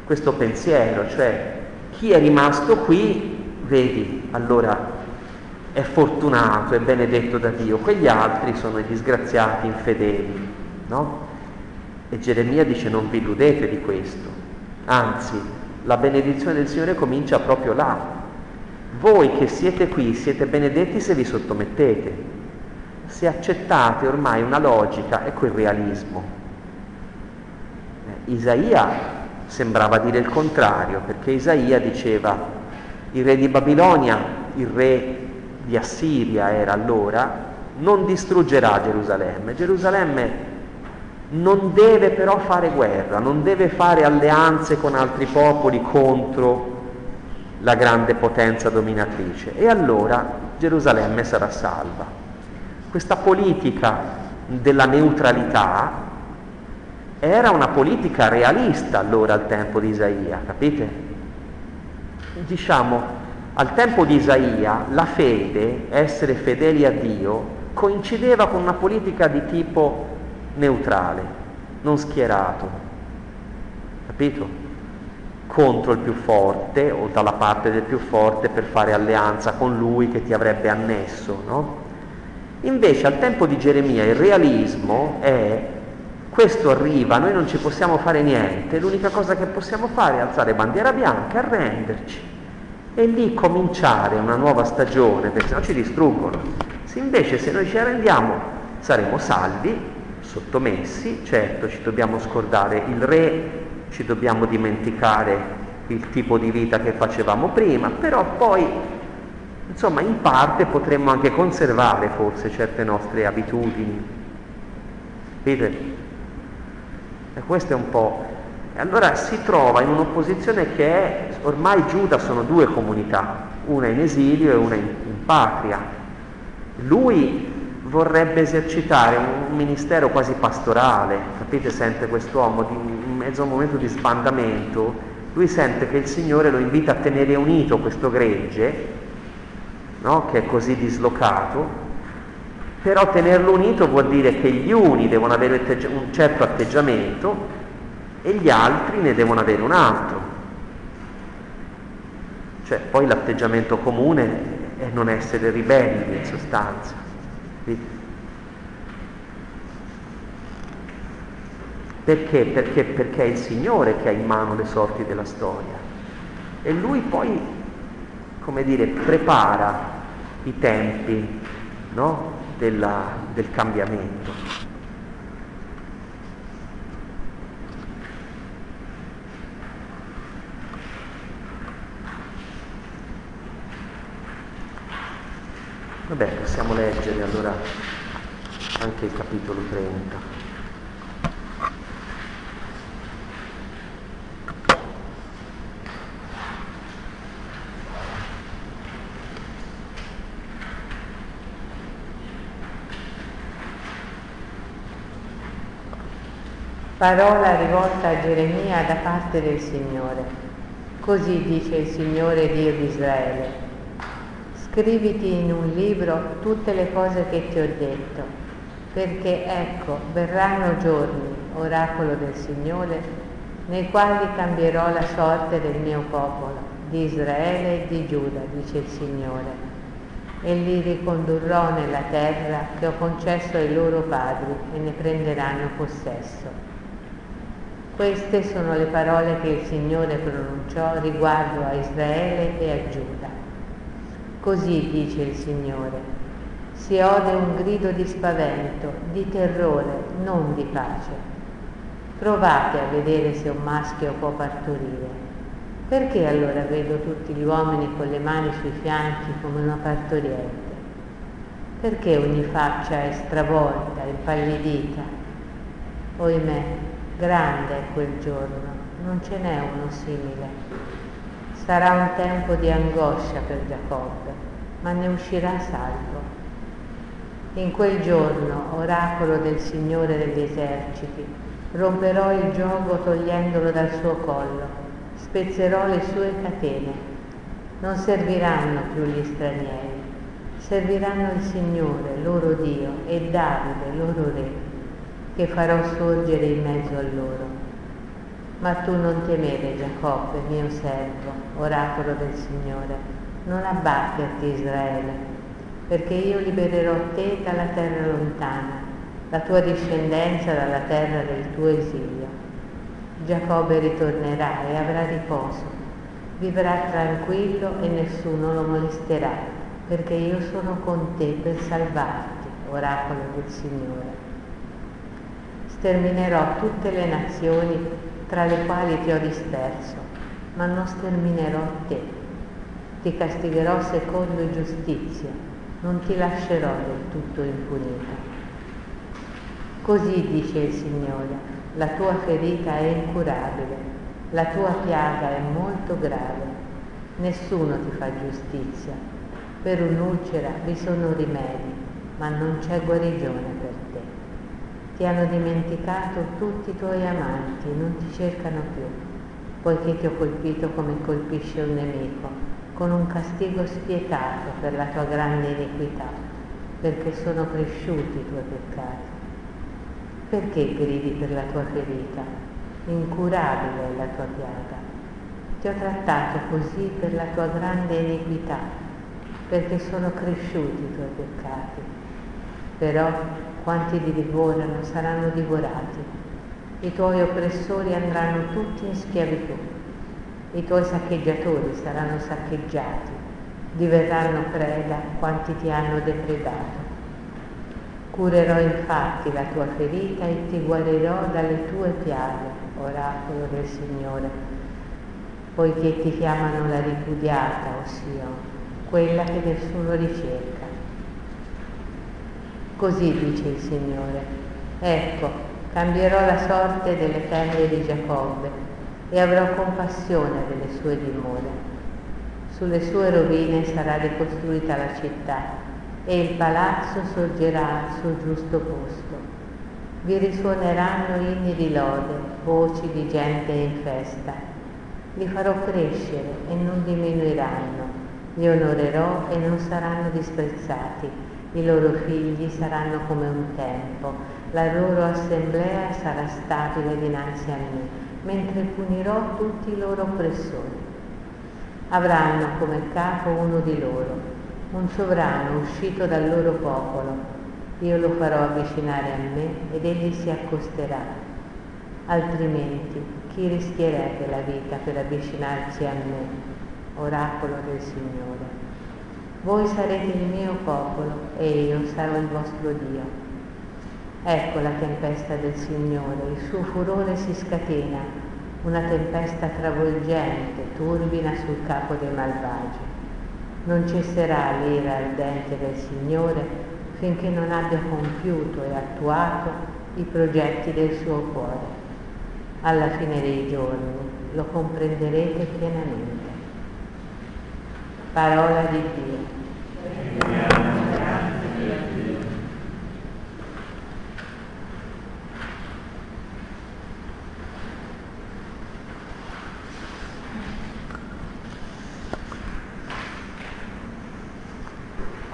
questo pensiero, cioè chi è rimasto qui, vedi, allora è fortunato, è benedetto da Dio, quegli altri sono i disgraziati, infedeli, no? E Geremia dice non vi illudete di questo, anzi la benedizione del Signore comincia proprio là. Voi che siete qui siete benedetti se vi sottomettete, se accettate ormai una logica, ecco il realismo. Eh, Isaia sembrava dire il contrario, perché Isaia diceva il re di Babilonia, il re di Assiria era allora, non distruggerà Gerusalemme. Gerusalemme non deve però fare guerra, non deve fare alleanze con altri popoli contro la grande potenza dominatrice e allora Gerusalemme sarà salva. questa politica della neutralità era una politica realista allora al tempo di Isaia, capite? Diciamo, al tempo di Isaia la fede, essere fedeli a Dio, coincideva con una politica di tipo neutrale, non schierato, capito? Contro il più forte o dalla parte del più forte per fare alleanza con lui che ti avrebbe annesso, no? Invece al tempo di Geremia il realismo è questo arriva, noi non ci possiamo fare niente, l'unica cosa che possiamo fare è alzare bandiera bianca, arrenderci e lì cominciare una nuova stagione, perché se no ci distruggono. Se invece se noi ci arrendiamo saremo salvi, sottomessi, certo ci dobbiamo scordare il re, ci dobbiamo dimenticare il tipo di vita che facevamo prima, però poi Insomma, in parte potremmo anche conservare forse certe nostre abitudini. Vedete? E questo è un po'. E allora si trova in un'opposizione che è, ormai Giuda sono due comunità, una in esilio e una in, in patria. Lui vorrebbe esercitare un ministero quasi pastorale, capite? Sente quest'uomo in mezzo a un momento di sbandamento, lui sente che il Signore lo invita a tenere unito questo gregge no? che è così dislocato, però tenerlo unito vuol dire che gli uni devono avere un certo atteggiamento e gli altri ne devono avere un altro. Cioè poi l'atteggiamento comune è non essere ribelli in sostanza. Perché? Perché? Perché è il Signore che ha in mano le sorti della storia. E Lui poi, come dire, prepara i tempi no? Della, del cambiamento. Vabbè, possiamo leggere allora anche il capitolo 30. Parola rivolta a Geremia da parte del Signore. Così dice il Signore Dio di Israele. Scriviti in un libro tutte le cose che ti ho detto, perché ecco, verranno giorni, oracolo del Signore, nei quali cambierò la sorte del mio popolo, di Israele e di Giuda, dice il Signore, e li ricondurrò nella terra che ho concesso ai loro padri e ne prenderanno possesso queste sono le parole che il Signore pronunciò riguardo a Israele e a Giuda. Così dice il Signore, si ode un grido di spavento, di terrore, non di pace. Provate a vedere se un maschio può partorire. Perché allora vedo tutti gli uomini con le mani sui fianchi come una partoriente? Perché ogni faccia è stravolta, impallidita? Oimè, Grande è quel giorno, non ce n'è uno simile. Sarà un tempo di angoscia per Giacobbe, ma ne uscirà salvo. In quel giorno, oracolo del Signore degli eserciti, romperò il gioco togliendolo dal suo collo, spezzerò le sue catene. Non serviranno più gli stranieri, serviranno il Signore, loro Dio, e Davide, loro Re che farò sorgere in mezzo a loro. Ma tu non temere, Giacobbe, mio servo, oracolo del Signore, non abbatterti, Israele, perché io libererò te dalla terra lontana, la tua discendenza dalla terra del tuo esilio. Giacobbe ritornerà e avrà riposo, vivrà tranquillo e nessuno lo molesterà, perché io sono con te per salvarti, oracolo del Signore sterminerò tutte le nazioni tra le quali ti ho disperso, ma non sterminerò te. Ti castigherò secondo giustizia, non ti lascerò del tutto impunita. Così dice il Signore, la tua ferita è incurabile, la tua piaga è molto grave, nessuno ti fa giustizia, per un'ulcera vi sono rimedi, ma non c'è guarigione per te. Ti hanno dimenticato tutti i tuoi amanti, non ti cercano più, poiché ti ho colpito come colpisce un nemico, con un castigo spietato per la tua grande iniquità, perché sono cresciuti i tuoi peccati. Perché gridi per la tua ferita? Incurabile è la tua piaga. Ti ho trattato così per la tua grande iniquità, perché sono cresciuti i tuoi peccati. Però quanti ti divorano saranno divorati, i tuoi oppressori andranno tutti in schiavitù, i tuoi saccheggiatori saranno saccheggiati, diverranno preda quanti ti hanno depredato. Curerò infatti la tua ferita e ti guarirò dalle tue piaghe, oracolo del Signore, poiché ti chiamano la ripudiata, ossia quella che nessuno ricerca. Così dice il Signore, ecco, cambierò la sorte delle tende di Giacobbe e avrò compassione delle sue dimore. Sulle sue rovine sarà ricostruita la città e il palazzo sorgerà al suo giusto posto. Vi risuoneranno inni di lode, voci di gente in festa. Li farò crescere e non diminuiranno. Li onorerò e non saranno disprezzati. I loro figli saranno come un tempo. La loro assemblea sarà stabile dinanzi a me, mentre punirò tutti i loro oppressori. Avranno come capo uno di loro, un sovrano uscito dal loro popolo. Io lo farò avvicinare a me ed egli si accosterà. Altrimenti chi rischierebbe la vita per avvicinarsi a me? Oracolo del Signore. Voi sarete il mio popolo e io sarò il vostro Dio. Ecco la tempesta del Signore, il suo furore si scatena, una tempesta travolgente, turbina sul capo dei malvagi. Non cesserà l'ira ardente del Signore finché non abbia compiuto e attuato i progetti del suo cuore. Alla fine dei giorni lo comprenderete pienamente. Parola di Dio.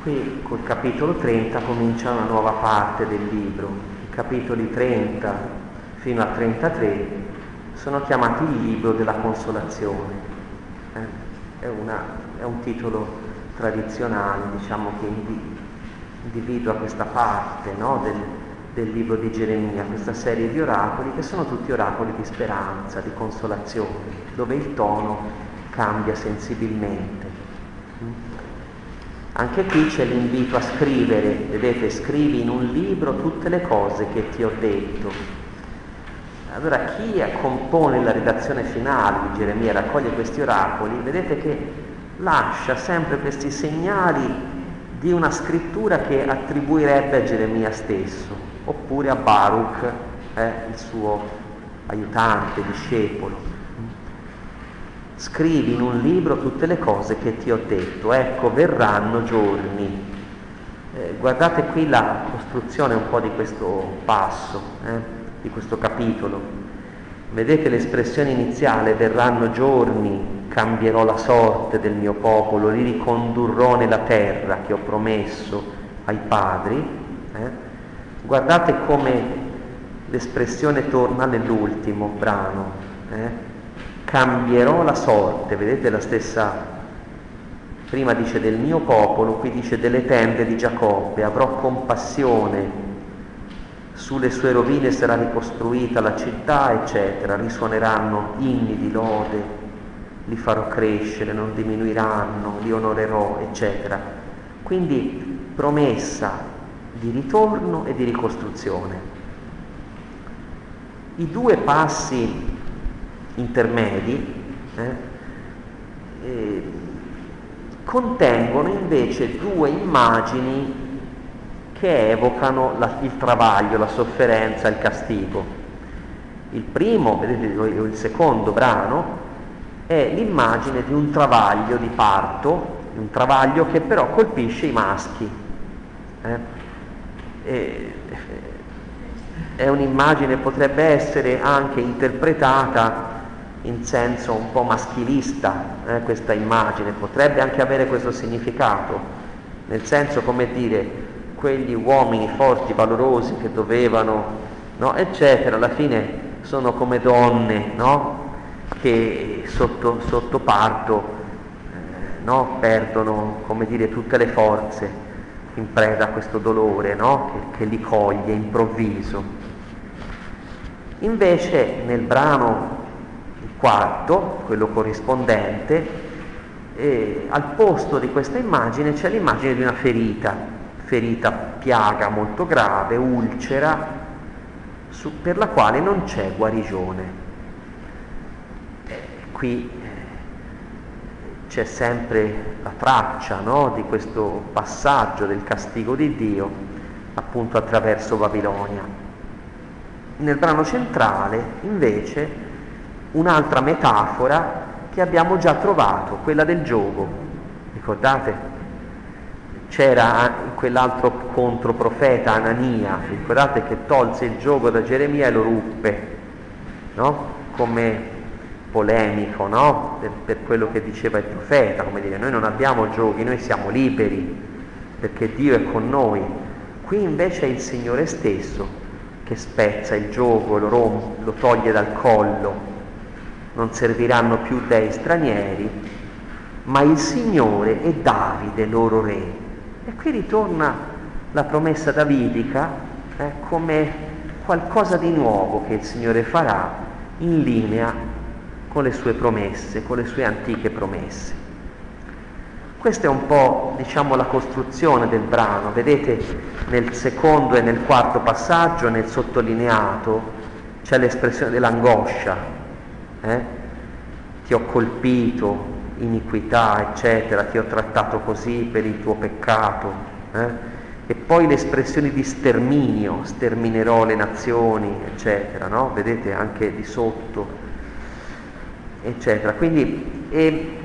Qui col capitolo 30 comincia una nuova parte del libro. I capitoli 30 fino a 33 sono chiamati il libro della consolazione. Eh? È, una, è, un titolo tradizionale, diciamo, che individua questa parte no? del, del libro di Geremia, questa serie di oracoli che sono tutti oracoli di speranza, di consolazione, dove il tono cambia sensibilmente. Anche qui c'è l'invito a scrivere, vedete, scrivi in un libro tutte le cose che ti ho detto. Allora chi compone la redazione finale di Geremia, raccoglie questi oracoli, vedete che lascia sempre questi segnali di una scrittura che attribuirebbe a Geremia stesso, oppure a Baruch, eh, il suo aiutante, discepolo scrivi in un libro tutte le cose che ti ho detto, ecco verranno giorni. Eh, guardate qui la costruzione un po' di questo passo, eh, di questo capitolo. Vedete l'espressione iniziale, verranno giorni, cambierò la sorte del mio popolo, li ricondurrò nella terra che ho promesso ai padri. Eh. Guardate come l'espressione torna nell'ultimo brano. Cambierò la sorte, vedete la stessa, prima dice del mio popolo, qui dice delle tende di Giacobbe, avrò compassione, sulle sue rovine sarà ricostruita la città, eccetera, risuoneranno inni di lode, li farò crescere, non diminuiranno, li onorerò, eccetera. Quindi promessa di ritorno e di ricostruzione. I due passi intermedi, eh, contengono invece due immagini che evocano la, il travaglio, la sofferenza, il castigo. Il primo, vedete il secondo brano, è l'immagine di un travaglio di parto, un travaglio che però colpisce i maschi. Eh? eh, è un'immagine, potrebbe essere anche interpretata in senso un po' maschilista, eh, questa immagine, potrebbe anche avere questo significato, nel senso come dire, quegli uomini forti, valorosi che dovevano, no, eccetera, alla fine sono come donne, no? che sotto, sotto parto eh, no? perdono, come dire, tutte le forze in preda a questo dolore che, che li coglie improvviso. Invece nel brano quarto, quello corrispondente, eh, al posto di questa immagine c'è l'immagine di una ferita, ferita piaga molto grave, ulcera, su, per la quale non c'è guarigione. Qui eh, c'è sempre la traccia no, di questo passaggio del castigo di Dio appunto attraverso Babilonia. Nel brano centrale invece un'altra metafora che abbiamo già trovato, quella del gioco. Ricordate? C'era quell'altro controprofeta Anania, ricordate che tolse il gioco da Geremia e lo ruppe, no? Come polemico, no? Per, per, quello che diceva il profeta, come dire, noi non abbiamo giochi, noi siamo liberi, perché Dio è con noi. Qui invece è il Signore stesso che spezza il gioco, lo, rom- lo toglie dal collo, non serviranno più dei stranieri, ma il Signore è Davide, loro re. E qui ritorna la promessa davidica eh, come qualcosa di nuovo che il Signore farà in linea con le sue promesse, con le sue antiche promesse. Questa è un po', diciamo, la costruzione del brano. Vedete nel secondo e nel quarto passaggio, nel sottolineato, c'è l'espressione dell'angoscia. Eh? Ti ho colpito, iniquità, eccetera, ti ho trattato così per il tuo peccato. Eh? E poi le espressioni di sterminio, sterminerò le nazioni, eccetera, no? Vedete anche di sotto, eccetera. Quindi e,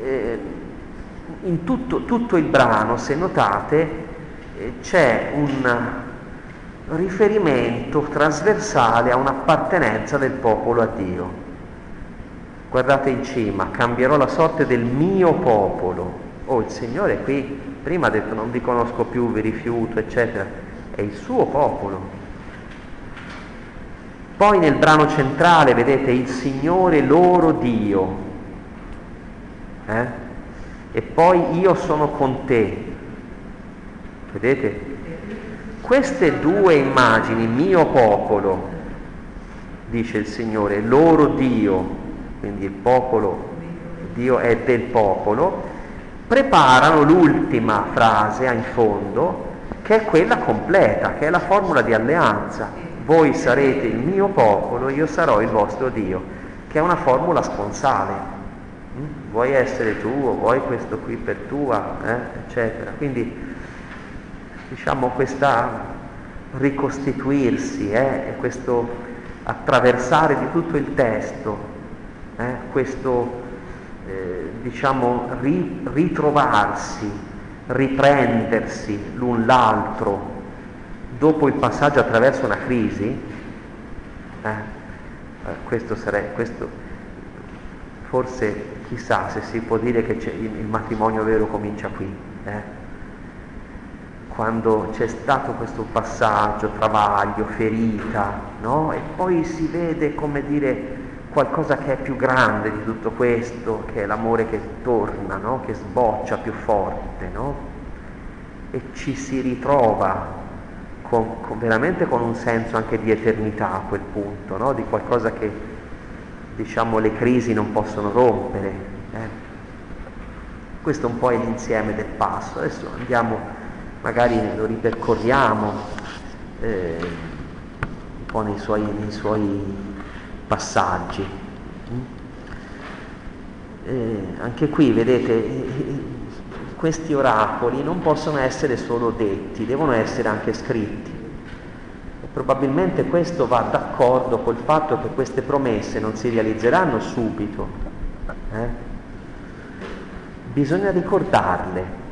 e, in tutto, tutto il brano, se notate, eh, c'è un riferimento trasversale a un'appartenenza del popolo a Dio. Guardate in cima, cambierò la sorte del mio popolo. Oh, il Signore qui prima ha detto non vi conosco più, vi rifiuto, eccetera. È il suo popolo. Poi nel brano centrale vedete il Signore loro Dio. Eh? e poi io sono con te. Vedete? Queste due immagini, mio popolo, dice il Signore, loro Dio, quindi il popolo, Dio è del popolo, preparano l'ultima frase in fondo, che è quella completa, che è la formula di alleanza. Voi sarete il mio popolo, io sarò il vostro Dio, che è una formula sponsale vuoi essere tuo, vuoi questo qui per tua, eh, eccetera. Quindi diciamo questa ricostituirsi eh, questo attraversare di tutto il testo, eh, questo eh, diciamo ri, ritrovarsi, riprendersi l'un l'altro dopo il passaggio attraverso una crisi, eh, eh, questo, sarebbe, questo forse chissà se si può dire che il, il, matrimonio vero comincia qui, eh? quando c'è stato questo passaggio, travaglio, ferita, no? e poi si vede come dire qualcosa che è più grande di tutto questo, che è l'amore che torna, no? che sboccia più forte, no? e ci si ritrova con, con, veramente con un senso anche di eternità a quel punto, no? di qualcosa che diciamo, le crisi non possono rompere. Eh. Questo un po' è l'insieme del passo. Adesso andiamo, magari lo ripercorriamo eh, un po' nei suoi, nei suoi passaggi. Eh, anche qui vedete, questi oracoli non possono essere solo detti, devono essere anche scritti. Probabilmente questo va d'accordo col fatto che queste promesse non si realizzeranno subito. Eh? Bisogna ricordarle.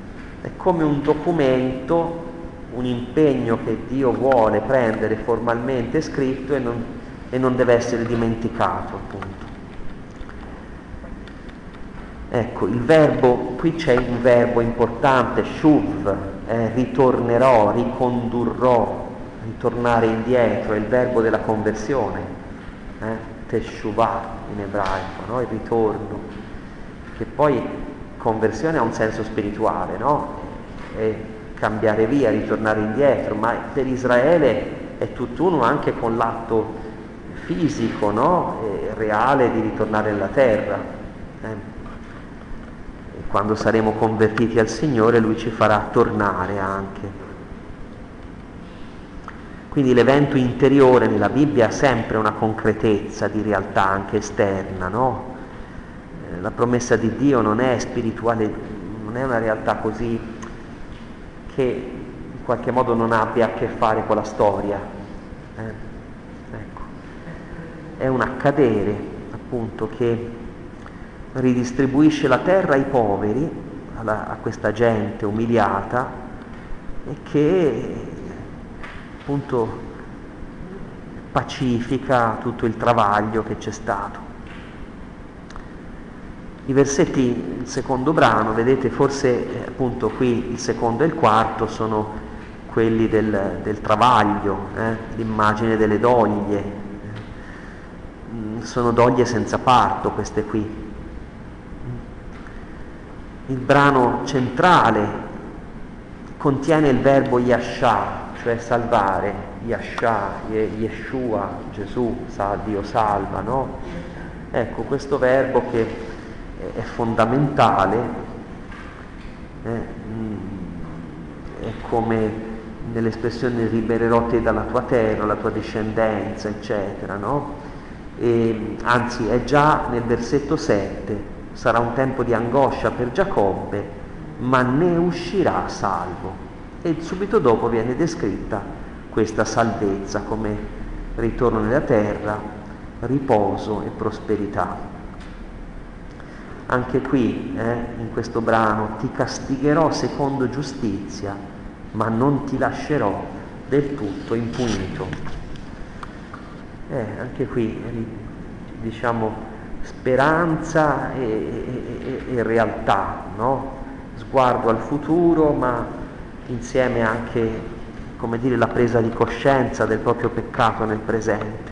È come un documento un impegno che Dio vuole prendere formalmente scritto e non, e non deve essere dimenticato, appunto. Ecco, il verbo, qui c'è un verbo importante, shuv, eh, ritornerò, ricondurrò, ritornare indietro, è il verbo della conversione, eh, teshuvah in ebraico, no? il ritorno, che poi conversione ha un senso spirituale, no? È cambiare via, ritornare indietro, ma per Israele è tutt'uno anche con l'atto fisico, no? reale di ritornare nella terra. Eh? quando saremo convertiti al Signore Lui ci farà tornare anche. Quindi l'evento interiore nella Bibbia ha sempre una concretezza di realtà anche esterna, no? Eh, la promessa di Dio non è spirituale, non è una realtà così che in qualche modo non abbia a che fare con la storia. Eh? È un accadere appunto che ridistribuisce la terra ai poveri, alla, a questa gente umiliata e che appunto pacifica tutto il travaglio che c'è stato. I versetti, il secondo brano, vedete forse appunto qui il secondo e il quarto sono quelli del, del travaglio, eh, l'immagine delle doglie, sono doglie senza parto queste qui, il brano centrale contiene il verbo Yasha, cioè salvare, Yasha, Yeshua, Gesù, sa, Dio salva, no? Ecco, questo verbo che è fondamentale, eh, mm, è come nell'espressione libererò te dalla tua terra, la tua discendenza, eccetera, no? E, anzi, è già nel versetto 7, sarà un tempo di angoscia per Giacobbe, ma ne uscirà salvo. E subito dopo viene descritta questa salvezza come ritorno nella terra, riposo e prosperità. Anche qui, eh, in questo brano, ti castigherò secondo giustizia, ma non ti lascerò del tutto impunito. Eh, anche qui, diciamo, speranza e, e, e realtà, no? sguardo al futuro, ma insieme anche, come dire, la presa di coscienza del proprio peccato nel presente.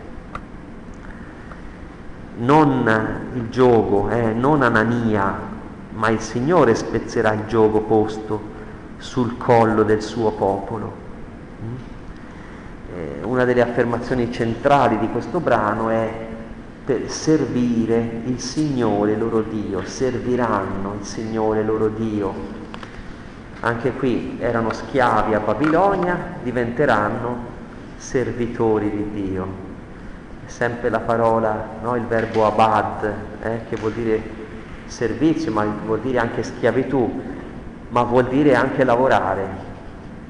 Non il gioco, eh, non Anania, ma il Signore spezzerà il gioco posto sul collo del suo popolo. Una delle affermazioni centrali di questo brano è per servire il Signore loro Dio, serviranno il Signore loro Dio. Anche qui erano schiavi a Babilonia, diventeranno servitori di Dio. È sempre la parola, no? il verbo abad, eh? che vuol dire servizio, ma vuol dire anche schiavitù, ma vuol dire anche lavorare.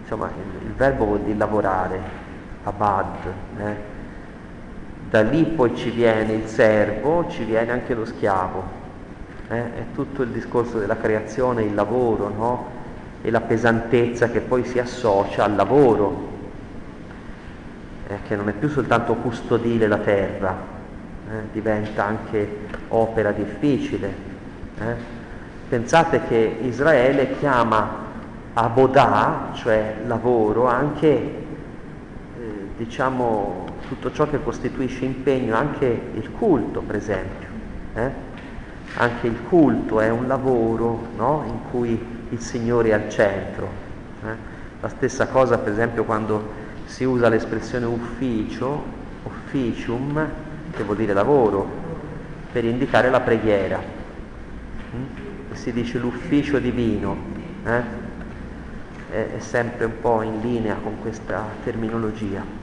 Insomma, il, il verbo vuol dire lavorare, abad. Eh? Da lì poi ci viene il servo, ci viene anche lo schiavo. Eh? È tutto il discorso della creazione, il lavoro, no? E la pesantezza che poi si associa al lavoro, eh, che non è più soltanto custodire la terra, eh? diventa anche opera difficile. Eh. Pensate che Israele chiama Abodà, cioè lavoro, anche diciamo tutto ciò che costituisce impegno, anche il culto per esempio. Eh? Anche il culto è un lavoro no? in cui il Signore è al centro. Eh? La stessa cosa per esempio quando si usa l'espressione ufficio, officium, che vuol dire lavoro, per indicare la preghiera. Mm? Si dice l'ufficio divino. Eh? È, è sempre un po' in linea con questa terminologia.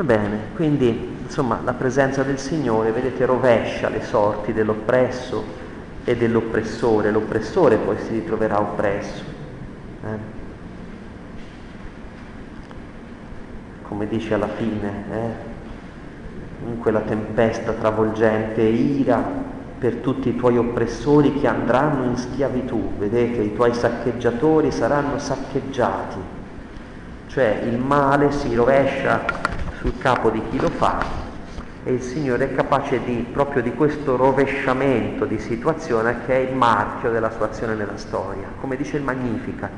Va bene, quindi insomma la presenza del Signore, vedete, rovescia le sorti dell'oppresso e dell'oppressore, l'oppressore poi si ritroverà oppresso. Eh? come dice alla fine, eh, in quella tempesta travolgente, ira per tutti i tuoi oppressori che andranno in schiavitù, vedete, i tuoi saccheggiatori saranno saccheggiati, cioè il male si rovescia sul capo di chi lo fa e il Signore è capace di, proprio di questo rovesciamento di situazione che è il marchio della sua azione nella storia, come dice il Magnificat,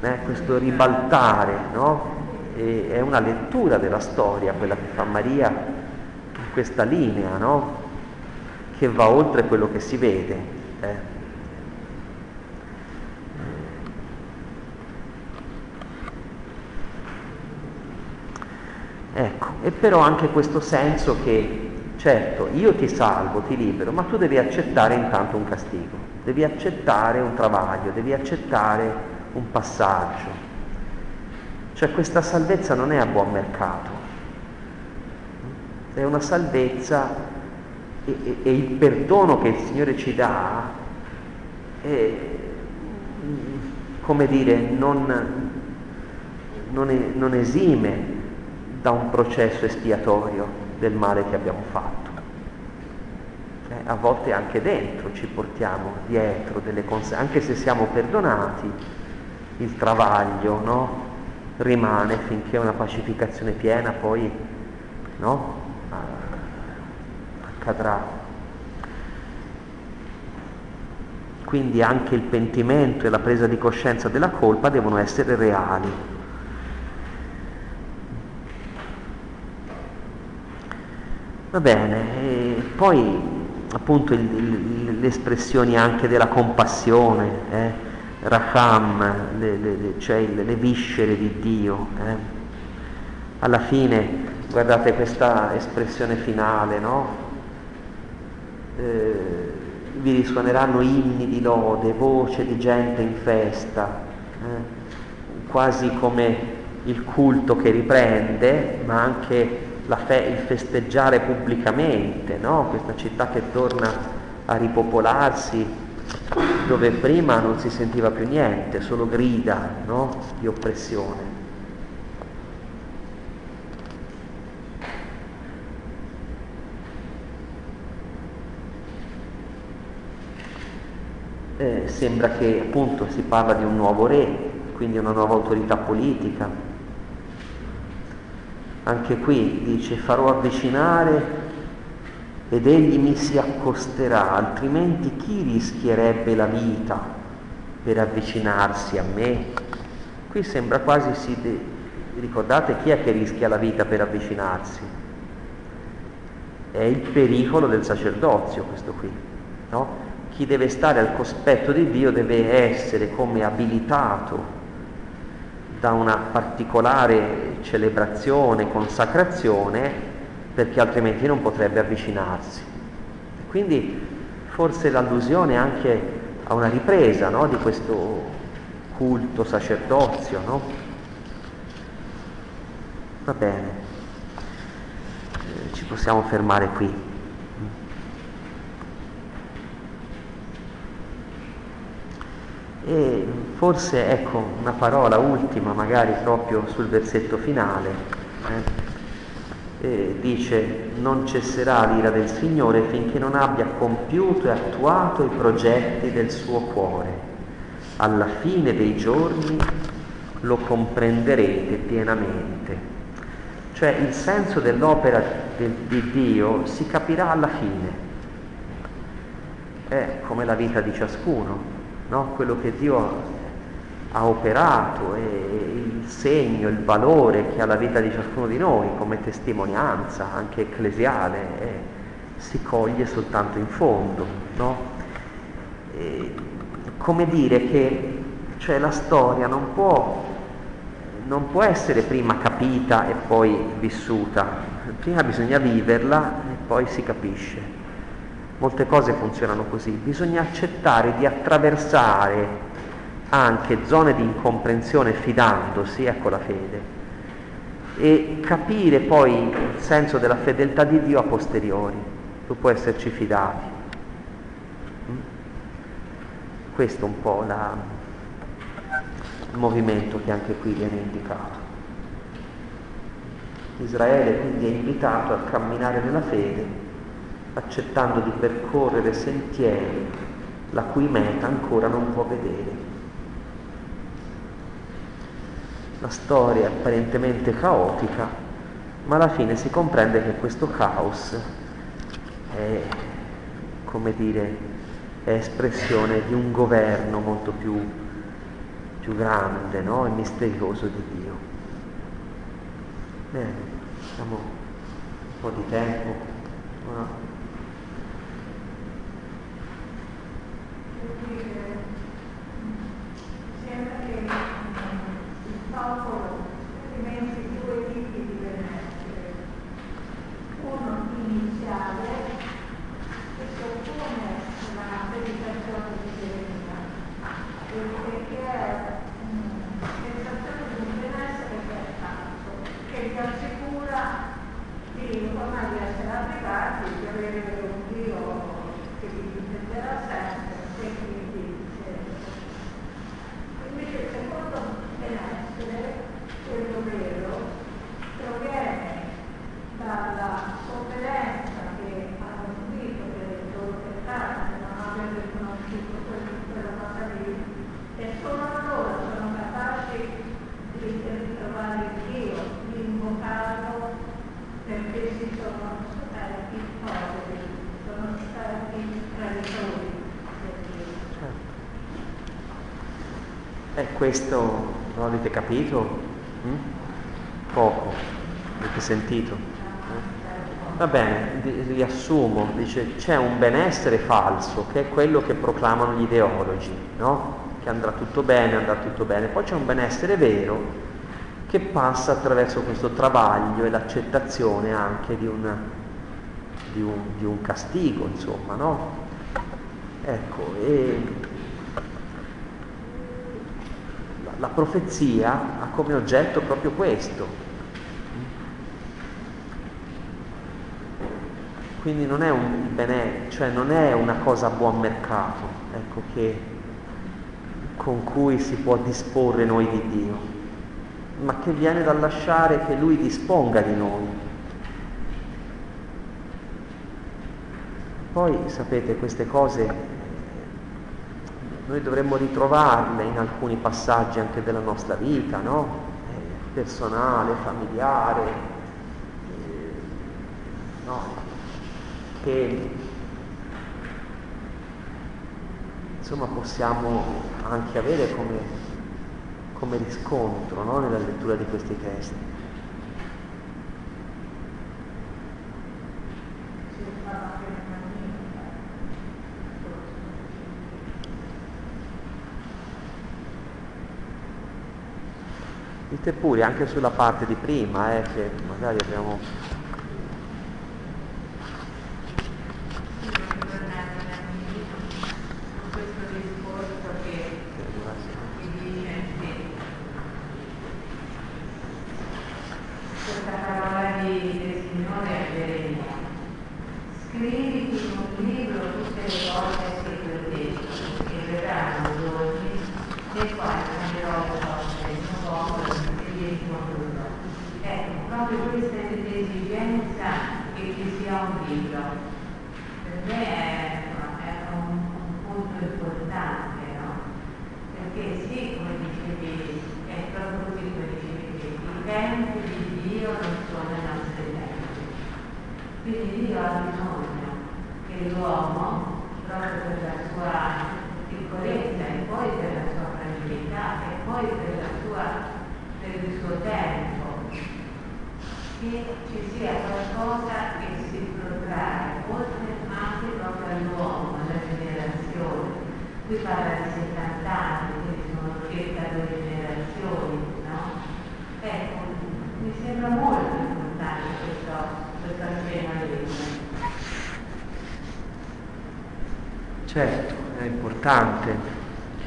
eh, questo ribaltare, no? è una lettura della storia quella che fa Maria in questa linea, no? che va oltre quello che si vede. Eh. Ecco, e però anche questo senso che, certo, io ti salvo, ti libero, ma tu devi accettare intanto un castigo, devi accettare un travaglio, devi accettare un passaggio. Cioè questa salvezza non è a buon mercato, è una salvezza e, e, e il perdono che il Signore ci dà è, come dire, non, non, è, non esime da un processo espiatorio del male che abbiamo fatto. Eh, a volte anche dentro ci portiamo dietro delle conseguenze, anche se siamo perdonati, il travaglio no? rimane finché una pacificazione piena poi no? accadrà. Quindi anche il pentimento e la presa di coscienza della colpa devono essere reali, Va bene, e poi appunto il, il, le espressioni anche della compassione, eh? Raham, le, le, cioè le, viscere di Dio. Eh? Alla fine, guardate questa espressione finale, no? Eh, vi risuoneranno inni di lode, voce di gente in festa, eh? quasi come il culto che riprende, ma anche fe- il festeggiare pubblicamente, no? questa città che torna a ripopolarsi dove prima non si sentiva più niente, solo grida no? di oppressione. Eh, sembra che appunto si parla di un nuovo re, quindi una nuova autorità politica, anche qui dice farò avvicinare ed egli mi si accosterà, altrimenti chi rischierebbe la vita per avvicinarsi a me? Qui sembra quasi si... De... ricordate chi è che rischia la vita per avvicinarsi? È il pericolo del sacerdozio questo qui, no? Chi deve stare al cospetto di Dio deve essere come abilitato da una particolare celebrazione, consacrazione, perché altrimenti non potrebbe avvicinarsi. Quindi forse l'allusione anche a una ripresa no, di questo culto sacerdozio. No? Va bene, eh, ci possiamo fermare qui. E forse ecco una parola ultima, magari proprio sul versetto finale. Eh? dice non cesserà l'ira del Signore finché non abbia compiuto e attuato i progetti del suo cuore. Alla fine dei giorni lo comprenderete pienamente. Cioè il senso dell'opera di, di Dio si capirà alla fine. È come la vita di ciascuno no? quello che Dio ha operato e il segno, il valore che ha la vita di ciascuno di noi come testimonianza anche ecclesiale eh, si coglie soltanto in fondo. No? E, come dire che cioè, la storia non può, non può essere prima capita e poi vissuta, prima bisogna viverla e poi si capisce. Molte cose funzionano così, bisogna accettare di attraversare anche zone di incomprensione fidandosi, ecco la fede, e capire poi il senso della fedeltà di Dio a posteriori, dopo esserci fidati. Mm? Questo è un po' la, il movimento che anche qui viene indicato. Israele quindi è invitato a camminare nella fede, accettando di percorrere sentieri la cui meta ancora non può vedere. La storia è apparentemente caotica, ma alla fine si comprende che questo caos è, come dire, è espressione di un governo molto più, più grande no? e misterioso di Dio. Bene, abbiamo un po' di tempo. We can see questo non avete capito? Mm? Poco, avete sentito? Va bene, riassumo, dice c'è un benessere falso che è quello che proclamano gli ideologi, no? Che andrà tutto bene, andrà tutto bene. Poi c'è un benessere vero che passa attraverso questo travaglio e l'accettazione anche di, una, di, un, di un castigo, insomma, no? Ecco, e la profezia ha come oggetto proprio questo. Quindi non è un bene, cioè non è una cosa a buon mercato, ecco, che, con cui si può disporre noi di Dio, ma che viene dal lasciare che Lui disponga di noi. Poi sapete queste cose noi dovremmo ritrovarle in alcuni passaggi anche della nostra vita, no? Eh, personale, familiare, eh, no? che insomma possiamo anche avere come, come riscontro no? nella lettura di questi testi. Dite pure anche sulla parte di prima, eh, che magari abbiamo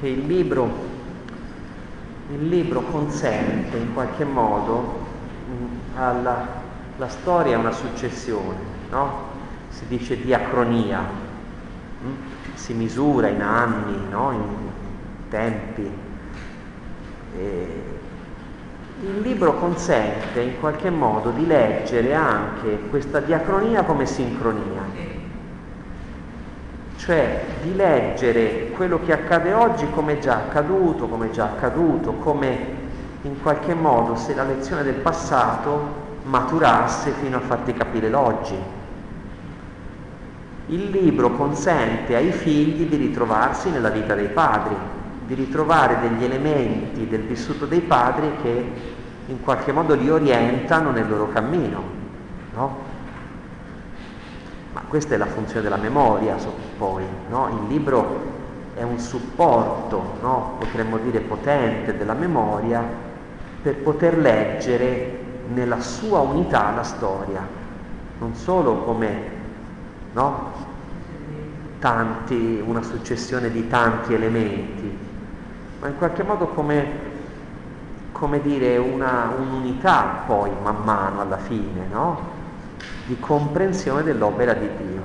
che il libro, il libro consente in qualche modo mm, alla la storia è una successione, no? Si dice diacronia, mm? si misura in anni, no? in tempi. E il libro consente in qualche modo di leggere anche questa diacronia come sincronia cioè di leggere quello che accade oggi come già accaduto, come già accaduto, come in qualche modo se la lezione del passato maturasse fino a farti capire l'oggi. Il libro consente ai figli di ritrovarsi nella vita dei padri, di ritrovare degli elementi del vissuto dei padri che in qualche modo li orientano nel loro cammino. No? Questa è la funzione della memoria, poi, no? Il libro è un supporto, no? potremmo dire potente, della memoria per poter leggere nella sua unità la storia, non solo come no? tanti, una successione di tanti elementi, ma in qualche modo come, come dire una, un'unità poi man mano alla fine, no? Di comprensione dell'opera di Dio.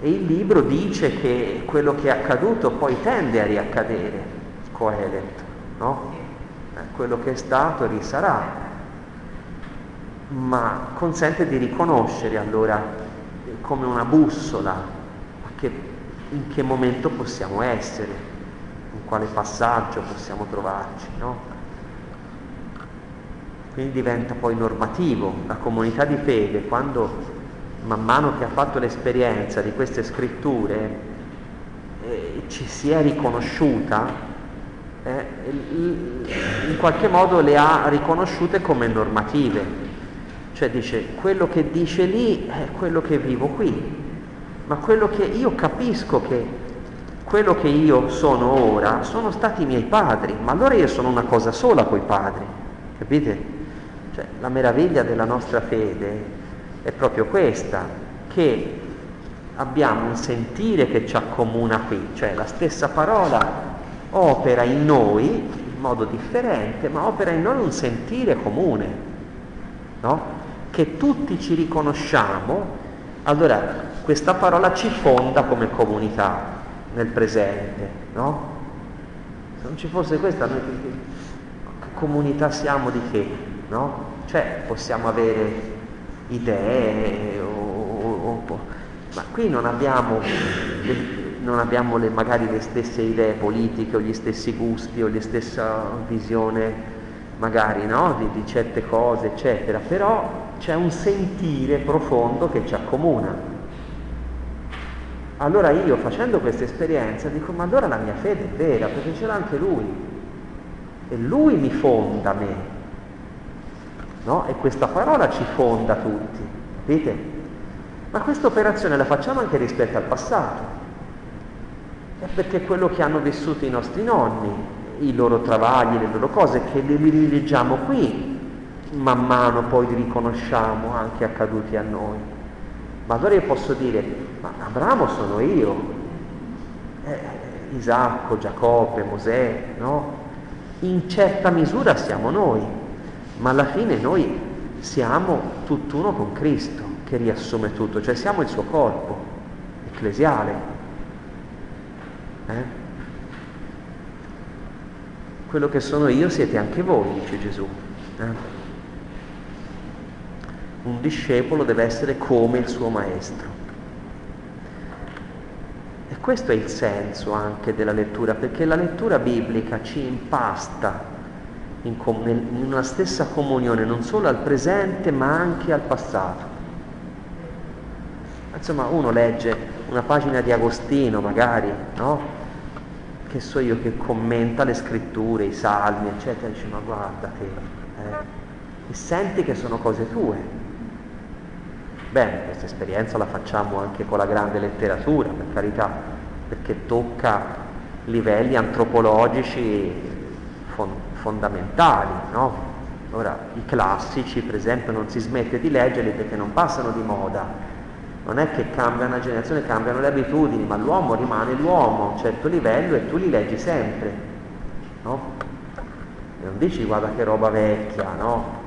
E il libro dice che quello che è accaduto poi tende a riaccadere, Coelet, no? Eh, quello che è stato risarà, ma consente di riconoscere allora come una bussola che, in che momento possiamo essere, in quale passaggio possiamo trovarci, no? Quindi diventa poi normativo. La comunità di fede, quando man mano che ha fatto l'esperienza di queste scritture, eh, ci si è riconosciuta, eh, in qualche modo le ha riconosciute come normative. Cioè dice, quello che dice lì è quello che vivo qui, ma quello che io capisco che quello che io sono ora sono stati i miei padri, ma allora io sono una cosa sola coi padri, capite? Cioè, la meraviglia della nostra fede è proprio questa, che abbiamo un sentire che ci accomuna qui, cioè la stessa parola opera in noi in modo differente, ma opera in noi un sentire comune, no? Che tutti ci riconosciamo, allora questa parola ci fonda come comunità nel presente, no? Se non ci fosse questa, noi che comunità siamo di che? No? Cioè possiamo avere idee, o, o, ma qui non abbiamo, le, non abbiamo le, magari le stesse idee politiche o gli stessi gusti o la stessa visione magari no? di, di certe cose, eccetera, però c'è un sentire profondo che ci accomuna. Allora io facendo questa esperienza dico, ma allora la mia fede è vera, perché ce l'ha anche lui. E lui mi fonda me, no? E questa parola ci fonda tutti, capite? Ma questa operazione la facciamo anche rispetto al passato. È perché quello che hanno vissuto i nostri nonni, i loro travagli, le loro cose, che li rileggiamo qui, man mano poi li riconosciamo anche accaduti a noi. Ma allora io posso dire, ma Abramo sono io, eh, Isacco, Giacobbe, Mosè, no? In certa misura siamo noi, ma alla fine noi siamo tutt'uno con Cristo che riassume tutto, cioè siamo il suo corpo ecclesiale. Eh? Quello che sono io siete anche voi, dice Gesù. Eh? Un discepolo deve essere come il suo maestro. E questo è il senso anche della lettura, perché la lettura biblica ci impasta in, com- in una stessa comunione non solo al presente ma anche al passato. Insomma, uno legge una pagina di Agostino magari, no? Che so io che commenta le scritture, i salmi, eccetera, dice ma guarda te, eh? e senti che sono cose tue. Bene, questa esperienza la facciamo anche con la grande letteratura, per carità, perché tocca livelli antropologici fondamentali no? Ora, i classici, per esempio, non si smette di leggerli perché non passano di moda. Non è che cambia una generazione, cambiano le abitudini, ma l'uomo rimane l'uomo a un certo livello e tu li leggi sempre, no? E non dici guarda che roba vecchia, no?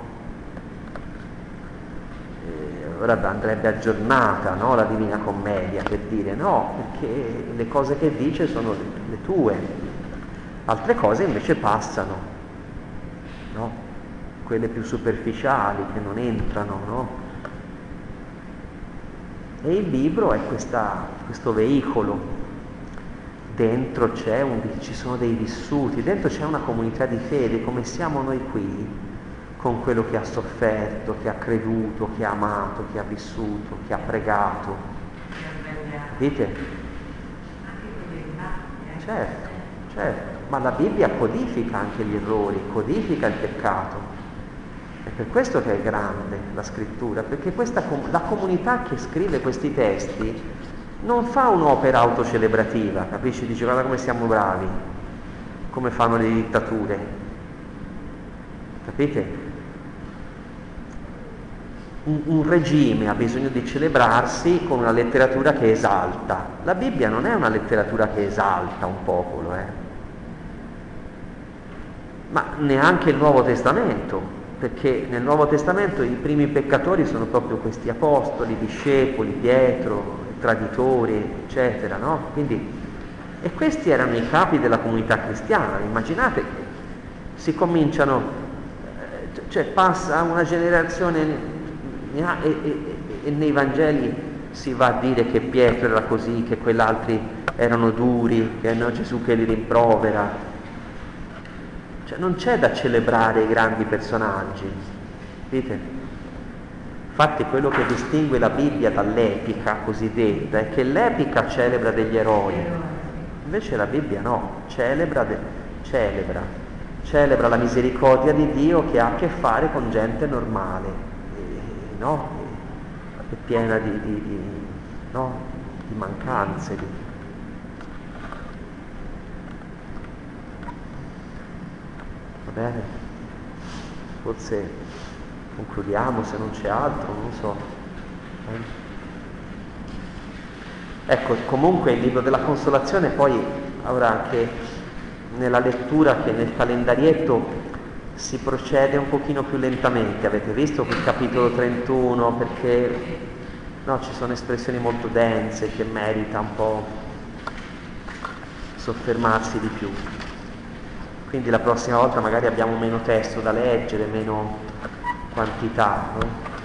E ora andrebbe aggiornata, no? La Divina Commedia, per dire no, perché le cose che dice sono le, tue, altre cose invece passano, no? Quelle più superficiali che non entrano. No? E il libro è questa, questo veicolo dentro un, ci sono dei vissuti, dentro c'è una comunità di fede, come siamo noi qui, con quello che ha sofferto, che ha creduto, che ha amato, che ha vissuto, che ha pregato. Dite? Certo, certo, ma la Bibbia codifica anche gli errori, codifica il peccato. È per questo che è grande la scrittura, perché questa, la comunità che scrive questi testi non fa un'opera autocelebrativa, capisci? Dice guarda come siamo bravi, come fanno le dittature. Capite? Un, un, regime ha bisogno di celebrarsi con una letteratura che esalta. La Bibbia non è una letteratura che esalta un popolo, eh? ma neanche il Nuovo Testamento, perché nel Nuovo Testamento i primi peccatori sono proprio questi apostoli, discepoli, Pietro, traditori, eccetera, no? Quindi, e questi erano i capi della comunità cristiana, immaginate, si cominciano, eh, cioè passa una generazione e, e, e nei Vangeli si va a dire che Pietro era così, che quell'altri erano duri, che è Gesù che li rimprovera. Cioè non c'è da celebrare i grandi personaggi, capite? Infatti quello che distingue la Bibbia dall'epica cosiddetta è che l'epica celebra degli eroi, invece la Bibbia no, celebra, de- celebra, celebra la misericordia di Dio che ha a che fare con gente normale, no? è piena di, di, di, no? di mancanze. Di... bene? Forse concludiamo se non c'è altro, non so. Eh? Ecco, comunque il libro della consolazione poi avrà anche nella lettura che nel calendarietto si procede un pochino più lentamente, avete visto quel capitolo 31 perché no, ci sono espressioni molto dense che merita un po' soffermarsi di più. Quindi la prossima volta magari abbiamo meno testo da leggere, meno quantità. No?